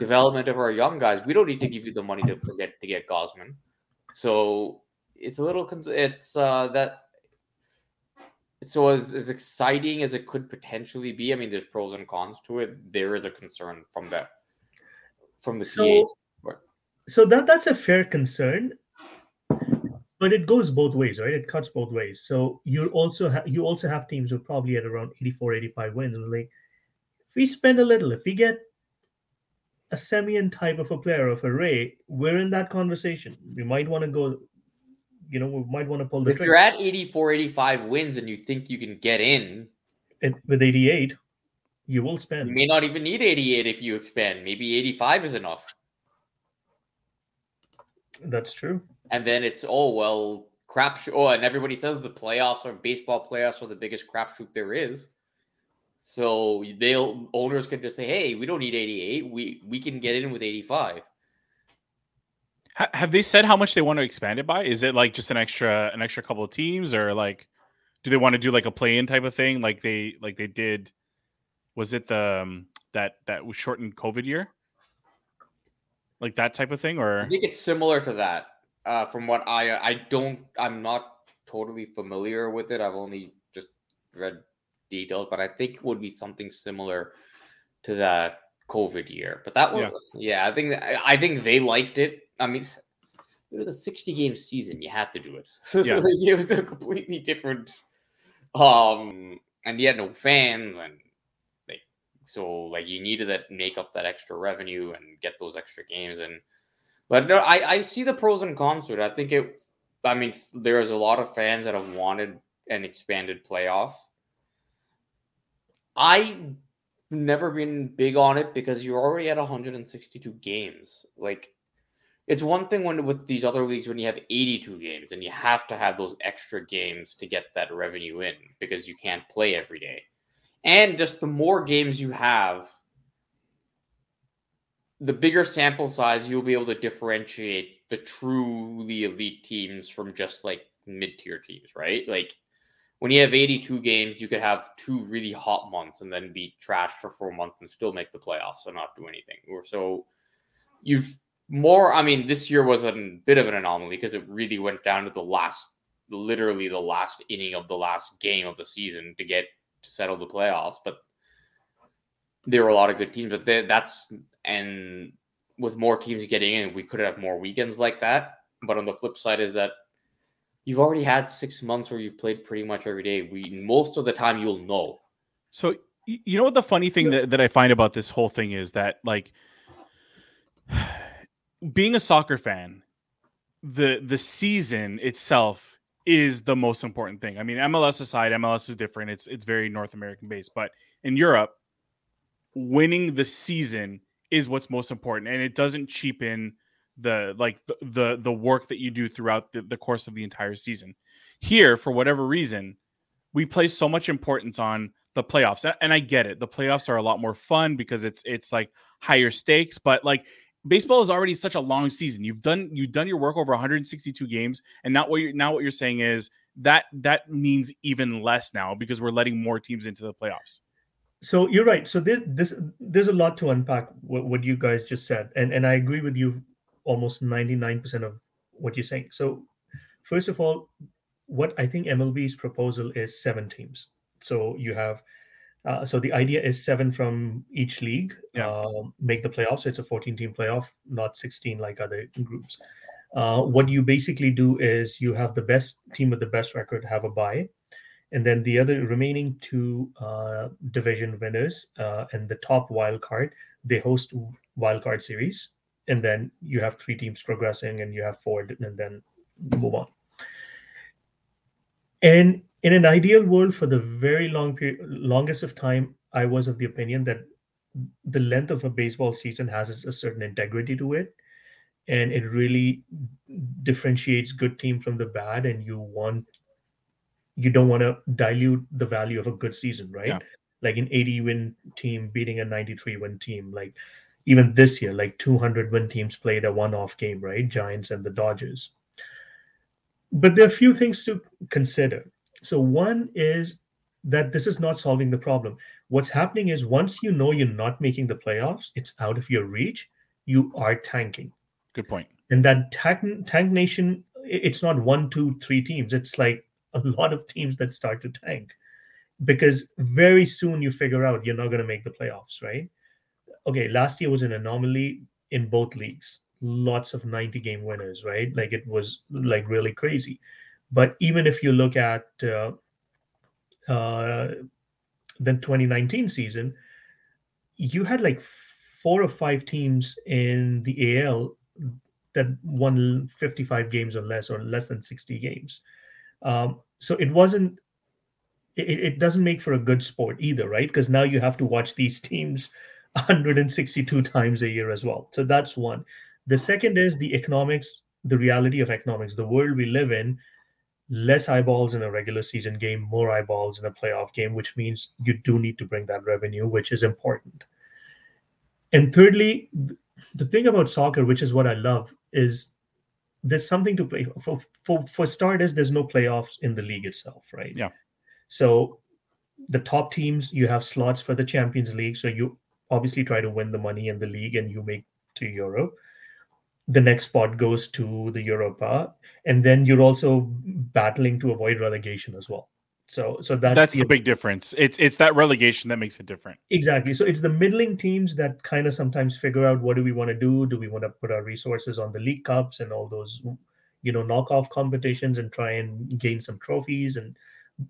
development of our young guys. We don't need to give you the money to forget to get Gausman. So it's a little. It's uh that so as, as exciting as it could potentially be, I mean, there's pros and cons to it. There is a concern from that from the so, So that that's a fair concern, but it goes both ways, right? It cuts both ways. So you also have you also have teams who probably at around 84, 85 wins. And like if we spend a little, if we get a Semien type of a player of a Ray, we're in that conversation. We might want to go you know, we might want to pull the if trigger. you're at 84, 85 wins and you think you can get in it, with 88, you will spend. You may not even need 88 if you expand. Maybe 85 is enough. That's true. And then it's oh well, crap. oh, and everybody says the playoffs or baseball playoffs are the biggest crapshoot there is. So they'll owners can just say, "Hey, we don't need 88. We we can get in with 85." Have they said how much they want to expand it by? Is it like just an extra an extra couple of teams, or like do they want to do like a play in type of thing, like they like they did? Was it the um, that that was shortened COVID year, like that type of thing, or I think it's similar to that. Uh, from what I I don't I'm not totally familiar with it. I've only just read details, but I think it would be something similar to that COVID year. But that one, yeah, yeah I think I think they liked it I mean, it was a 60 game season. You had to do it. So, *laughs* yeah. so it was a completely different. Um, and you had no fans, and like, so like you needed to make up that extra revenue and get those extra games. And but no, I I see the pros and cons to it. I think it. I mean, there's a lot of fans that have wanted an expanded playoff. I never been big on it because you're already at 162 games. Like it's one thing when with these other leagues when you have 82 games and you have to have those extra games to get that revenue in because you can't play every day. And just the more games you have, the bigger sample size you'll be able to differentiate the truly elite teams from just like mid-tier teams, right? Like when you have 82 games, you could have two really hot months and then be trashed for four months and still make the playoffs and not do anything. Or so you've more. I mean, this year was a bit of an anomaly because it really went down to the last, literally the last inning of the last game of the season to get to settle the playoffs. But there were a lot of good teams. But they, that's and with more teams getting in, we could have more weekends like that. But on the flip side is that you've already had six months where you've played pretty much every day. We most of the time you'll know. So you know what the funny thing that, that I find about this whole thing is that like being a soccer fan, the the season itself is the most important thing. I mean, MLS aside, MLS is different. It's it's very North American based, but in Europe, winning the season is what's most important, and it doesn't cheapen the like the the, the work that you do throughout the, the course of the entire season. Here, for whatever reason, we place so much importance on the playoffs, and I get it. The playoffs are a lot more fun because it's it's like higher stakes, but like baseball is already such a long season. You've done you've done your work over 162 games, and now what you're now what you're saying is that that means even less now because we're letting more teams into the playoffs. So you're right. So this, this there's a lot to unpack what, what you guys just said, and and I agree with you almost 99% of what you're saying. So first of all, what I think MLB's proposal is seven teams. So you have uh, so the idea is seven from each league yeah. uh, make the playoffs. So it's a 14 team playoff, not 16 like other groups. Uh, what you basically do is you have the best team with the best record have a bye, and then the other remaining two uh, division winners uh, and the top wild card they host wild card series, and then you have three teams progressing, and you have four, and then move on. And in an ideal world, for the very long period, longest of time, I was of the opinion that the length of a baseball season has a certain integrity to it, and it really differentiates good team from the bad. And you want, you don't want to dilute the value of a good season, right? Yeah. Like an 80 win team beating a 93 win team, like even this year, like 200 win teams played a one off game, right? Giants and the Dodgers. But there are a few things to consider. So, one is that this is not solving the problem. What's happening is once you know you're not making the playoffs, it's out of your reach, you are tanking. Good point. And that tank, tank nation, it's not one, two, three teams. It's like a lot of teams that start to tank because very soon you figure out you're not going to make the playoffs, right? Okay, last year was an anomaly in both leagues lots of 90 game winners, right? Like it was like really crazy. But even if you look at uh, uh, the 2019 season, you had like four or five teams in the AL that won 55 games or less, or less than 60 games. Um, so it wasn't. It, it doesn't make for a good sport either, right? Because now you have to watch these *laughs* teams 162 times a year as well. So that's one. The second is the economics, the reality of economics, the world we live in. Less eyeballs in a regular season game, more eyeballs in a playoff game, which means you do need to bring that revenue, which is important. And thirdly, the thing about soccer, which is what I love, is there's something to play for. For, for starters, there's no playoffs in the league itself, right? Yeah. So the top teams, you have slots for the Champions League. So you obviously try to win the money in the league and you make to Europe the next spot goes to the Europa, and then you're also battling to avoid relegation as well. So, so that's that's the, the big difference. It's it's that relegation that makes it different. Exactly. So it's the middling teams that kind of sometimes figure out what do we want to do. Do we want to put our resources on the league cups and all those, you know, knockoff competitions and try and gain some trophies and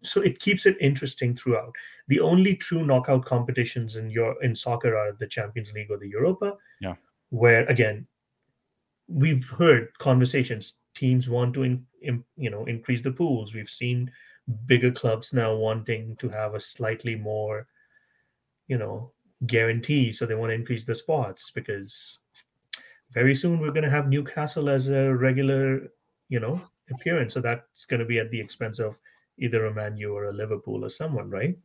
so it keeps it interesting throughout. The only true knockout competitions in your in soccer are the Champions League or the Europa. Yeah. Where again, we've heard conversations. Teams want to in, in, you know increase the pools. We've seen bigger clubs now wanting to have a slightly more you know guarantee so they want to increase the spots because very soon we're going to have newcastle as a regular you know appearance. So that's going to be at the expense of either a man u or a liverpool or someone right?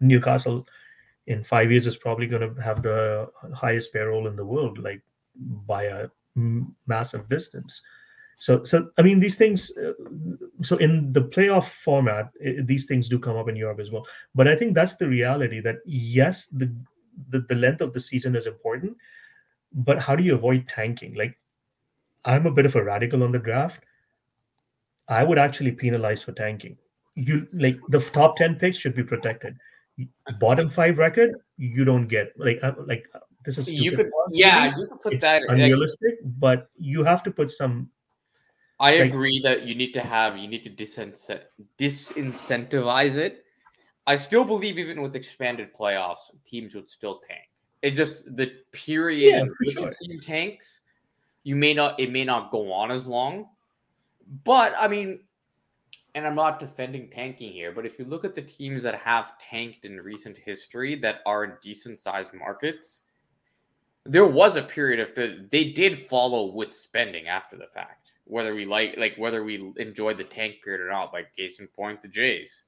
Newcastle in five years is probably going to have the highest payroll in the world. Like by a massive distance. So, so I mean, these things. Uh, so, in the playoff format, it, these things do come up in Europe as well. But I think that's the reality. That yes, the, the the length of the season is important, but how do you avoid tanking? Like, I'm a bit of a radical on the draft. I would actually penalize for tanking. You like the top ten picks should be protected. Bottom five record, you don't get like uh, like this is you could yeah you could put it's that unrealistic but you have to put some i like, agree that you need to have you need to disincentivize it. I still believe even with expanded playoffs teams would still tank. It just the period yeah, for sure. team tanks you may not it may not go on as long. But i mean and I'm not defending tanking here, but if you look at the teams that have tanked in recent history that are in decent sized markets, there was a period of the they did follow with spending after the fact, whether we like like whether we enjoyed the tank period or not. Like case in point, the Jays,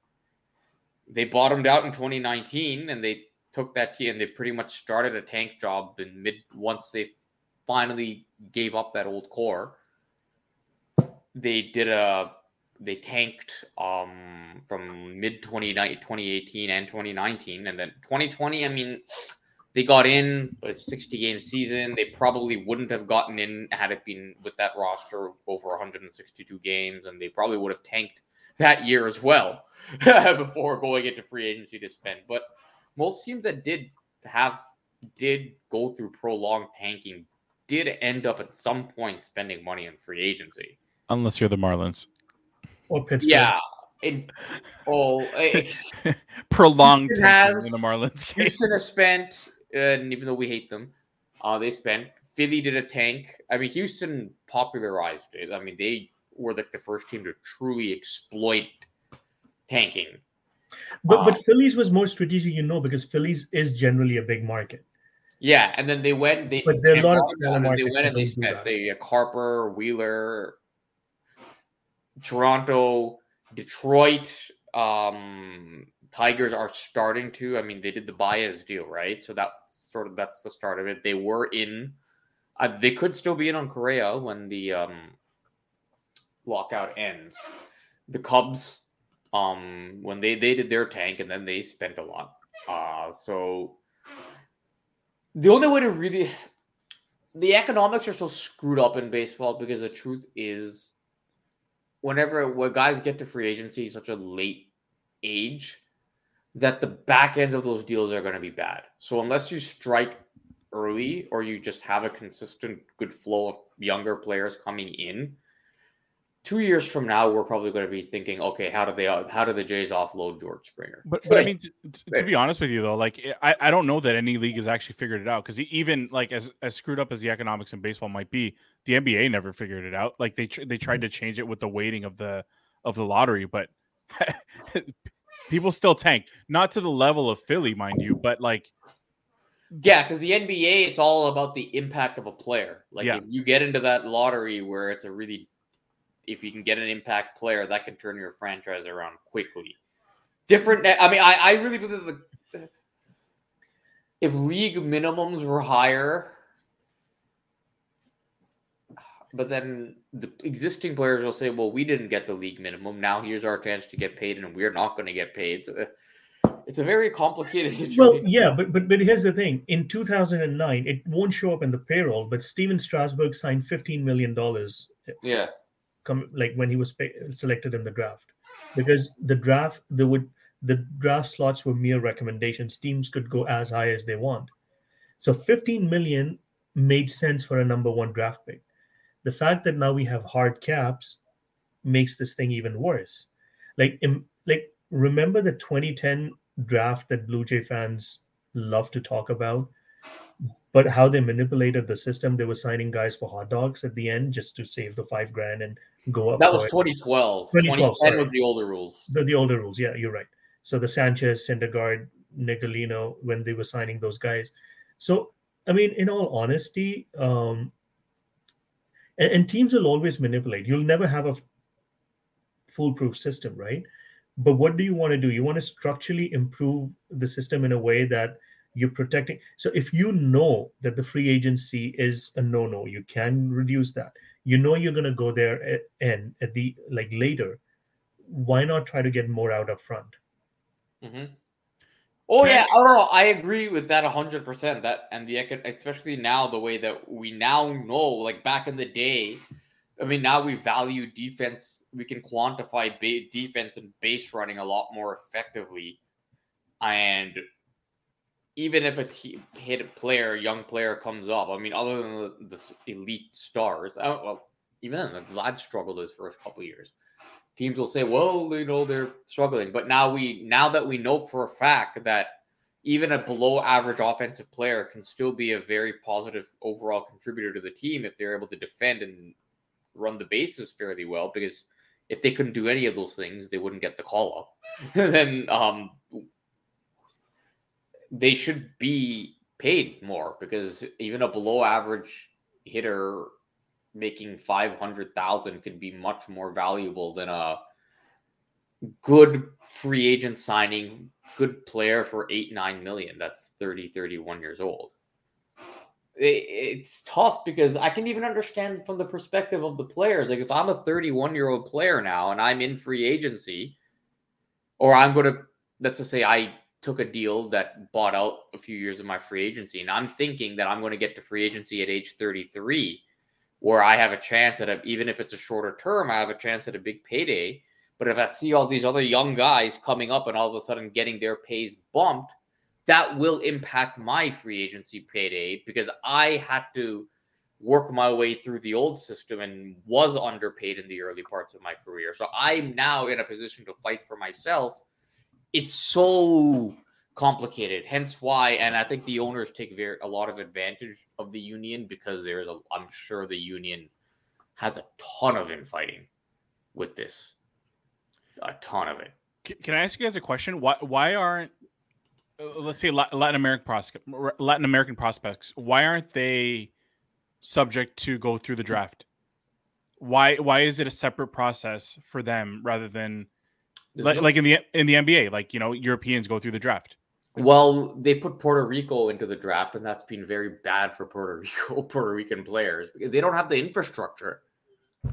they bottomed out in 2019, and they took that team and they pretty much started a tank job in mid once they finally gave up that old core. They did a they tanked um from mid 2018 and 2019 and then 2020 i mean they got in a 60 game season. They probably wouldn't have gotten in had it been with that roster over 162 games, and they probably would have tanked that year as well *laughs* before going into free agency to spend. But most teams that did have did go through prolonged tanking did end up at some point spending money in free agency. Unless you're the Marlins. Or Pittsburgh. Yeah. It, oh, *laughs* it, prolonged has, in the Marlins. *laughs* Case. Houston has spent and even though we hate them, Uh, they spent. Philly did a tank. I mean, Houston popularized it. I mean, they were like the first team to truly exploit tanking. But Uh, but Phillies was more strategic, you know, because Phillies is generally a big market. Yeah, and then they went. They But there are a lot of smaller then they went and they spent. They uh, Harper, Wheeler, Toronto, Detroit. Um, Tigers are starting to. I mean, they did the Baez deal, right? So that's sort of that's the start of it. They were in. Uh, they could still be in on Correa when the um, lockout ends. The Cubs, um, when they they did their tank and then they spent a lot. Uh, so the only way to really the economics are so screwed up in baseball because the truth is whenever when guys get to free agency such a late age that the back end of those deals are going to be bad. So unless you strike early or you just have a consistent good flow of younger players coming in two years from now we're probably going to be thinking okay how do they how do the jays offload george springer? But but I mean, t- t- to be honest with you though, like eh, I, I don't know that any league has actually figured it out because even like as as screwed up as the economics in baseball might be, the NBA never figured it out. Like they tr- they tried mm. to change it with the weighting of the of the lottery, but *laughs* *laughs* people still tank, not to the level of Philly, mind you, but like Yeah, because the NBA, it's all about the impact of a player. Like Yeah. if you get into that lottery where it's a really, if you can get an impact player, that can turn your franchise around quickly. Different. I mean, I, I really believe the, if league minimums were higher, but then the existing players will say, "Well, we didn't get the league minimum. Now here's our chance to get paid, and we're not going to get paid." So it's a very complicated *laughs* situation. Well, yeah, but but but here's the thing: in 2009, it won't show up in the payroll, but Stephen Strasburg signed 15 million dollars, eh, yeah. come like when he was pay, selected in the draft, because the draft the would the draft slots were mere recommendations. Teams could go as high as they want, so 15 million made sense for a number one draft pick. The fact that now we have hard caps makes this thing even worse. Like, im- like remember the 2010 draft that Blue Jay fans love to talk about, but how they manipulated the system. They were signing guys for hot dogs at the end just to save the five grand and go up. That was 2012. 2012, 2010 was the older rules. the, the older rules. Yeah, you're right. So the Sanchez, Syndergaard, Nicolino, when they were signing those guys. So I mean, in all honesty, um, and, and teams will always manipulate. You'll never have a foolproof system, right? But what do you want to do? You want to structurally improve the system in a way that you're protecting. So if you know that the free agency is a no-no, you can reduce that. You know you're going to go there at, and at the like later. Why not try to get more out up front? hmm Oh yeah, ask- I don't know. I agree with that hundred percent. That and the especially now the way that we now know, like back in the day, I mean, now we value defense. We can quantify ba- defense and base running a lot more effectively, and even if a hit a player, young player comes up, I mean, other than the, the elite stars, I don't, well, even then, Vlad struggled his first couple years. Teams will say, "Well, you know, they're struggling," but now we, now that we know for a fact that even a below average offensive player can still be a very positive overall contributor to the team if they're able to defend and run the bases fairly well. Because if they couldn't do any of those things, they wouldn't get the call up. *laughs* then um, they should be paid more because even a below average hitter making 500,000 could be much more valuable than a good free agent signing good player for 8 9 million that's 30 31 years old. It's tough because i can even understand from the perspective of the players. Like if i'm a 31 year old player now and i'm in free agency or i'm going to let's just say i took a deal that bought out a few years of my free agency and i'm thinking that i'm going to get to free agency at age 33 where i have a chance at a even if it's a shorter term i have a chance at a big payday but if I see all these other young guys coming up and all of a sudden getting their pays bumped, that will impact my free agency payday because I had to work my way through the old system and was underpaid in the early parts of my career. So I'm now in a position to fight for myself. It's so complicated. Hence why, and I think the owners take very a lot of advantage of the union because there's a. I'm sure the union has a ton of infighting with this, a ton of it. Can I ask you guys a question? Why why aren't uh, let's say Latin American prospect Latin American prospects why aren't they subject to go through the draft? Why why is it a separate process for them rather than like, no- like in the in the NBA like you know Europeans go through the draft? Well, they put Puerto Rico into the draft, and that's been very bad for Puerto *laughs* Rico, Puerto Rican players because they don't have the infrastructure.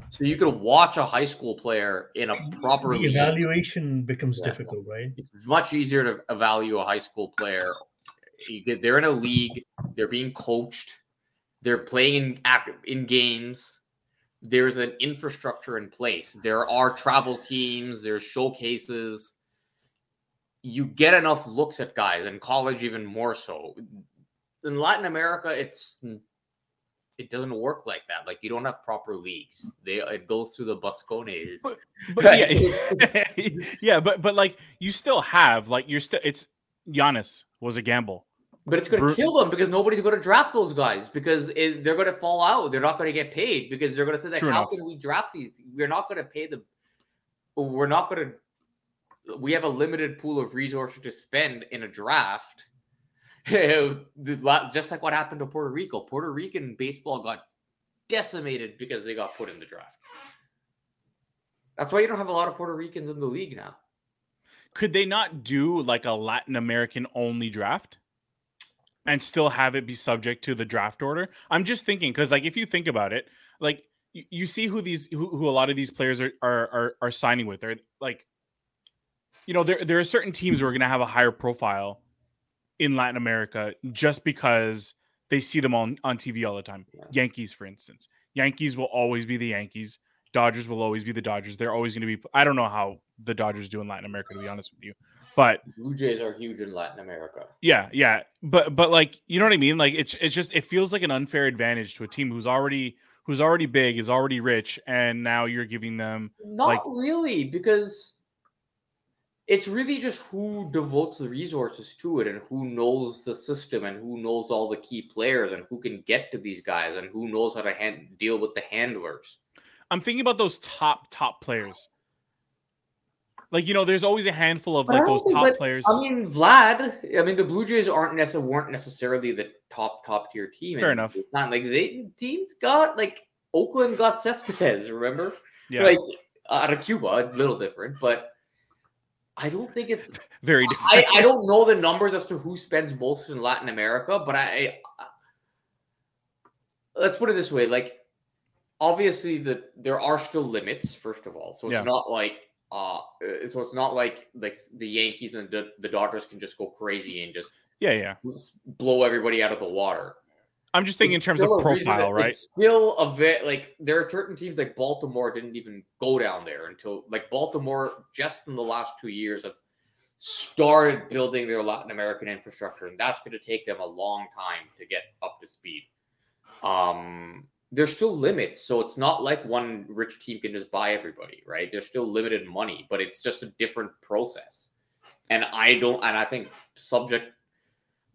So you could watch a high school player in a proper the evaluation becomes yeah. difficult, right? It's much easier to evaluate a high school player. Get, they're in a league, they're being coached, they're playing in in games. There's an infrastructure in place. There are travel teams, there's showcases you get enough looks at guys in college even more so in latin america it's it doesn't work like that like you don't have proper leagues they it goes through the buscones but, *laughs* but yeah, *laughs* yeah but but like you still have like you're still it's Giannis was a gamble but it's going to kill them because nobody's going to draft those guys because it, they're going to fall out. They're not going to get paid because they're going to say that True how enough. can we draft these? We're not going to pay them. We're not going to we have a limited pool of resources to spend in a draft. *laughs* Just like what happened to Puerto Rico. Puerto Rican baseball got decimated because they got put in the draft. That's why you don't have a lot of Puerto Ricans in the league now. Could they not do like a Latin American only draft and still have it be subject to the draft order? I'm just thinking because, like, if you think about it, like you, see who these who, who a lot of these players are are are, are signing with. They're like you know, there there are certain teams who are going to have a higher profile in Latin America just because they see them on on TV all the time. Yeah. Yankees, for instance, Yankees will always be the Yankees. Dodgers will always be the Dodgers. They're always going to be. I don't know how the Dodgers do in Latin America, to be honest with you. But Blue Jays are huge in Latin America. Yeah, yeah, but but like you know what I mean. Like it's it's just it feels like an unfair advantage to a team who's already who's already big, is already rich, and now you're giving them not like, really because it's really just who devotes the resources to it and who knows the system and who knows all the key players and who can get to these guys and who knows how to hand, deal with the handlers. I'm thinking about those top top players. Like you know, there's always a handful of like those top but, players. I mean, Vlad. I mean, the Blue Jays aren't necessarily weren't necessarily the top top tier team. Fair enough. It's not like they teams got like Oakland got Cespedes. Remember? Yeah. Like out of Cuba, a little different, but I don't think it's *laughs* very different. I, I don't know the numbers as to who spends most in Latin America, but I, I let's put it this way: like, obviously, the there are still limits. First of all, so it's yeah. not like uh, so it's not like like the Yankees and the, the Dodgers can just go crazy and just yeah yeah blow everybody out of the water. I'm just thinking in terms of profile, right? Still a bit like there are certain teams like Baltimore didn't even go down there until like Baltimore just in the last two years have started building their Latin American infrastructure, and that's going to take them a long time to get up to speed. Um, there's still limits, so it's not like one rich team can just buy everybody, right? There's still limited money, but it's just a different process. And I don't, and I think subject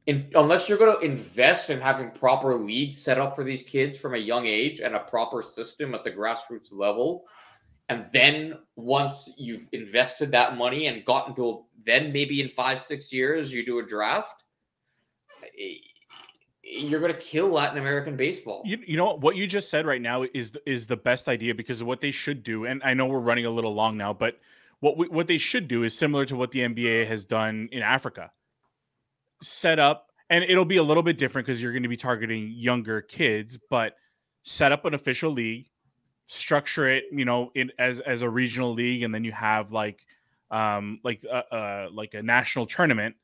in, unless you're going to invest in having proper leagues set up for these kids from a young age and a proper system at the grassroots level, and then once you've invested that money and gotten to a, then maybe in five six years you do a draft, eh, you're going to kill Latin American baseball. You, you know what you just said right now is is the best idea because of what they should do, and I know we're running a little long now, but what we, what they should do is similar to what the NBA has done in Africa set up, and it'll be a little bit different because you're going to be targeting younger kids, but set up an official league, structure it, you know, in as as a regional league, and then you have like um like uh, uh like a national tournament.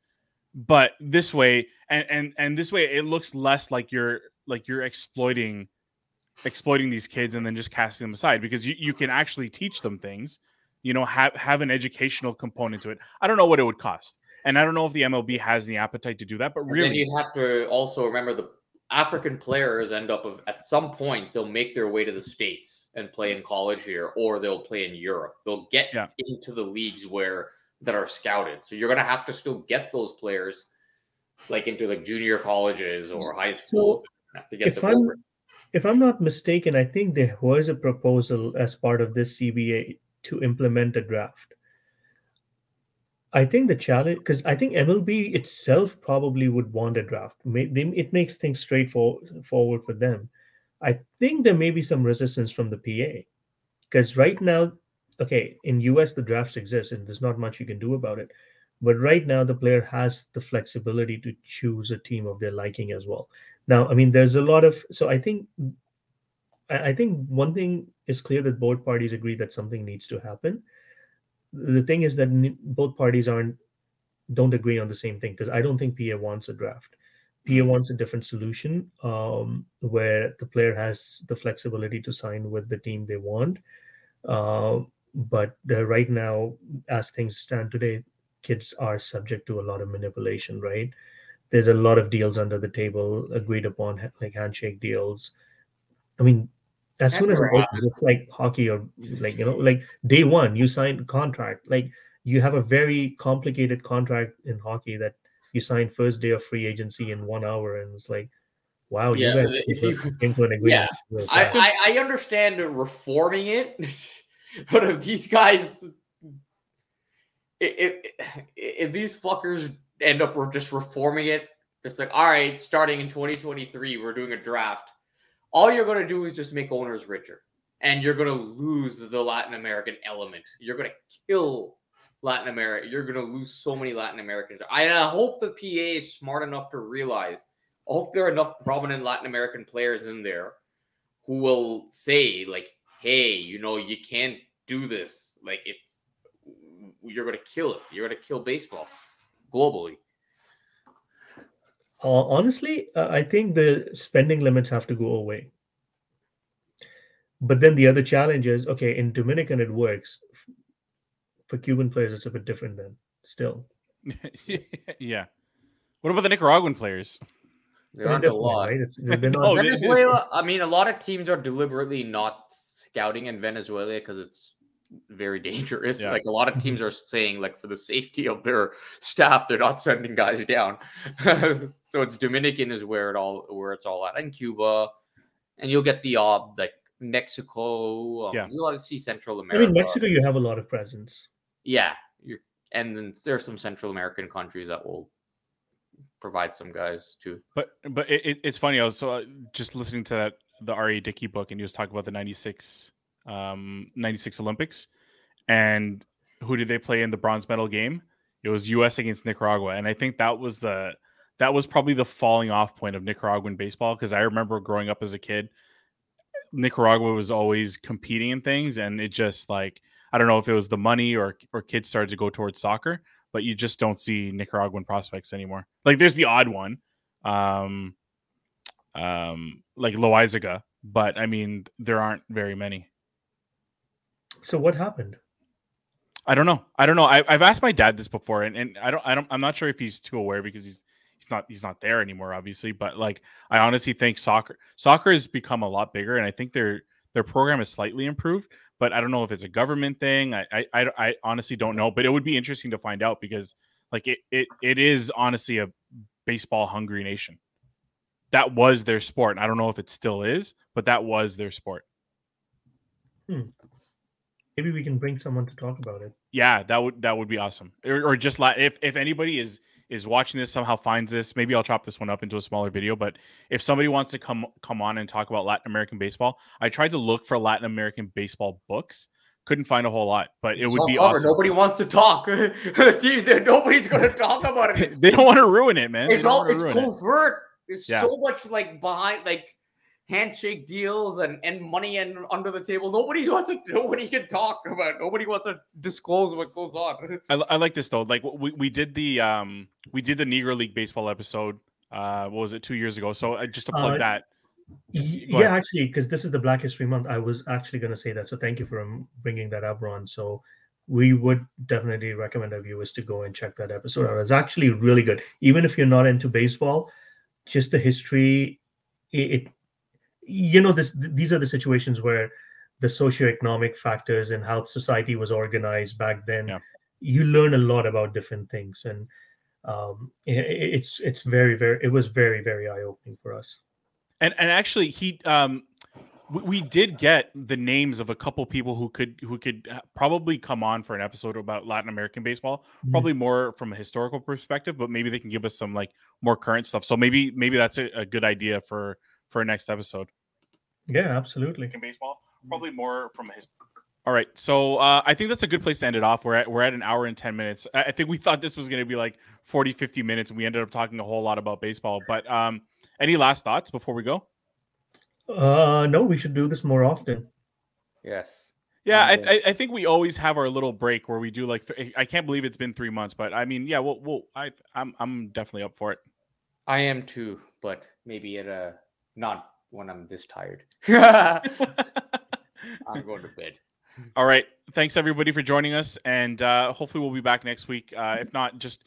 But this way, and and and this way, it looks less like you're like you're exploiting exploiting these kids and then just casting them aside because you, you can actually teach them things you know have have an educational component to it i don't know what it would cost and I don't know if the MLB has any appetite to do that, but really, you have to also remember the African players end up of, at some point they'll make their way to the states and play in college here, or they'll play in Europe. They'll get yeah. into the leagues where that are scouted. So you're gonna have to still get those players like into like junior colleges or high schools. So if I'm over. if I'm not mistaken, I think there was a proposal as part of this CBA to implement a draft. I think the challenge, because I think MLB itself probably would want a draft. It makes things straightforward for them. I think there may be some resistance from the PA, because right now, okay, in US the drafts exist and there's not much you can do about it. But right now, the player has the flexibility to choose a team of their liking as well. Now, I mean, there's a lot of so I think I think one thing is clear that both parties agree that something needs to happen the thing is that both parties aren't don't agree on the same thing because I don't think PA wants a draft. PA mm-hmm. wants a different solution um, where the player has the flexibility to sign with the team they want. Uh, but uh, right now, as things stand today, kids are subject to a lot of manipulation. Right? There's a lot of deals under the table agreed upon, like handshake deals. I mean, as soon as opens, it's like hockey or like you know like day one you sign contract. Like you have a very complicated contract in hockey that you sign first day of free agency in one hour and it's like wow yeah, you guys came to an agreement. Yeah. I, I, understand reforming it *laughs* but if these guys if, if these fuckers end up just reforming it it's like all right starting in 2023 we're doing a draft all you're going to do is just make owners richer and you're going to lose the Latin American element. You're going to kill Latin America. You're going to lose so many Latin Americans. I, hope the PA is smart enough to realize. I hope there are enough prominent Latin American players in there who will say, like, hey, you know, you can't do this. Like, it's, you're going to kill it. You're going to kill baseball globally. Uh, honestly, uh, I think the spending limits have to go away. But then the other challenge is okay, in Dominican it works. For Cuban players, it's a bit different then, still. *laughs* yeah. What about the Nicaraguan players? There aren't a lot. Right? *laughs* Oh, Venezuela, I mean, a lot of teams are deliberately not scouting in Venezuela because it's very dangerous. Yeah. Like a lot of teams are saying, like for the safety of their staff, they're not sending guys down. *laughs* so it's Dominican is where it all where it's all at, and Cuba, and you'll get the odd like Mexico. Um, yeah, you'll see Central America. I mean, Mexico, you have a lot of presence. Yeah, you're, and then there are some Central American countries that will provide some guys too. But but it, it's funny. I was so, uh, just listening to that the R.A. Dickey book, and he was talking about the '96 um, 96 Olympics. And who did they play in the bronze medal game? It was US against Nicaragua. And I think that was the that was probably the falling off point of Nicaraguan baseball because I remember growing up as a kid, Nicaragua was always competing in things, and it just like I don't know if it was the money or or kids started to go towards soccer, but you just don't see Nicaraguan prospects anymore. Like there's the odd one, um, um, like Loaisiga, but I mean there aren't very many. So what happened? I don't know. I don't know. I, have asked my dad this before, and, and I don't. I don't. I'm not sure if he's too aware because he's he's not he's not there anymore, obviously. But like, I honestly think soccer soccer has become a lot bigger, and I think their their program is slightly improved. But I don't know if it's a government thing. I I, I, I honestly don't know. But it would be interesting to find out because like it it it is honestly a baseball hungry nation. That was their sport. And I don't know if it still is, but that was their sport. Hmm maybe we can bring someone to talk about it. Yeah, that would that would be awesome. Or, or just like if if anybody is is watching this somehow finds this, maybe I'll chop this one up into a smaller video. But if somebody wants to come come on and talk about Latin American baseball, I tried to look for Latin American baseball books. Couldn't find a whole lot, but it would be awesome. Nobody wants to talk. *laughs* Dude, nobody's going *laughs* to talk about it. they don't want to ruin it, man. It's all it's covert. It. There's yeah. so much like behind, like handshake deals and, and money and under the table. Nobody *laughs* wants to. Nobody can talk about. Nobody wants to disclose what goes on. *laughs* I, I like this though. Like we, we did the um we did the Negro League baseball episode. Uh, what was it two years ago? So uh, just to plug uh, that. yeah, actually, because this is the Black History Month, I was actually going to say that. So thank you for um, bringing that up, Ron. So we would definitely recommend our viewers to go and check that episode out. It's actually really good, even if you're not into baseball. Just the history, it, it you know this these are the situations where the socioeconomic factors and how society was organized back then yeah. you learn a lot about different things, and um, it, it's it's very very it was very very eye opening for us. And and actually, he um, we, did get the names of a couple people who could who could uh, probably come on for an episode about Latin American baseball, Mhm. probably more from a historical perspective, but maybe they can give us some like more current stuff. So maybe maybe that's a, a good idea for for a next episode. Yeah, absolutely. in baseball. Probably more from his. All right, so uh, I think that's a good place to end it off. We're at we're at an hour and ten minutes. I, I think we thought this was going to be like 40, 50 minutes, and we ended up talking a whole lot about baseball. But um, any last thoughts before we go? Uh, no, we should do this more often. Yes. Yeah, I, Yeah. I, I think we always have our little break where we do like th- I can't believe it's been three months, but I mean, yeah, we'll, we'll I I'm I'm definitely up for it. I am too, but maybe at a not when I'm this tired. *laughs* I'm going to bed. All right. Thanks everybody for joining us, and uh, hopefully we'll be back next week. Uh, if not, just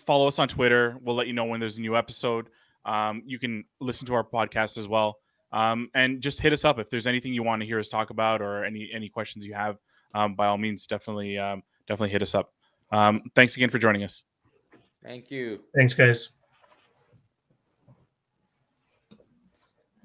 follow us on Twitter. We'll let you know when there's a new episode. Um, you can listen to our podcast as well, um, and just hit us up if there's anything you want to hear us talk about or any any questions you have. Um, by all means, definitely um, definitely hit us up. Um, thanks again for joining us. Thank you. Thanks, guys.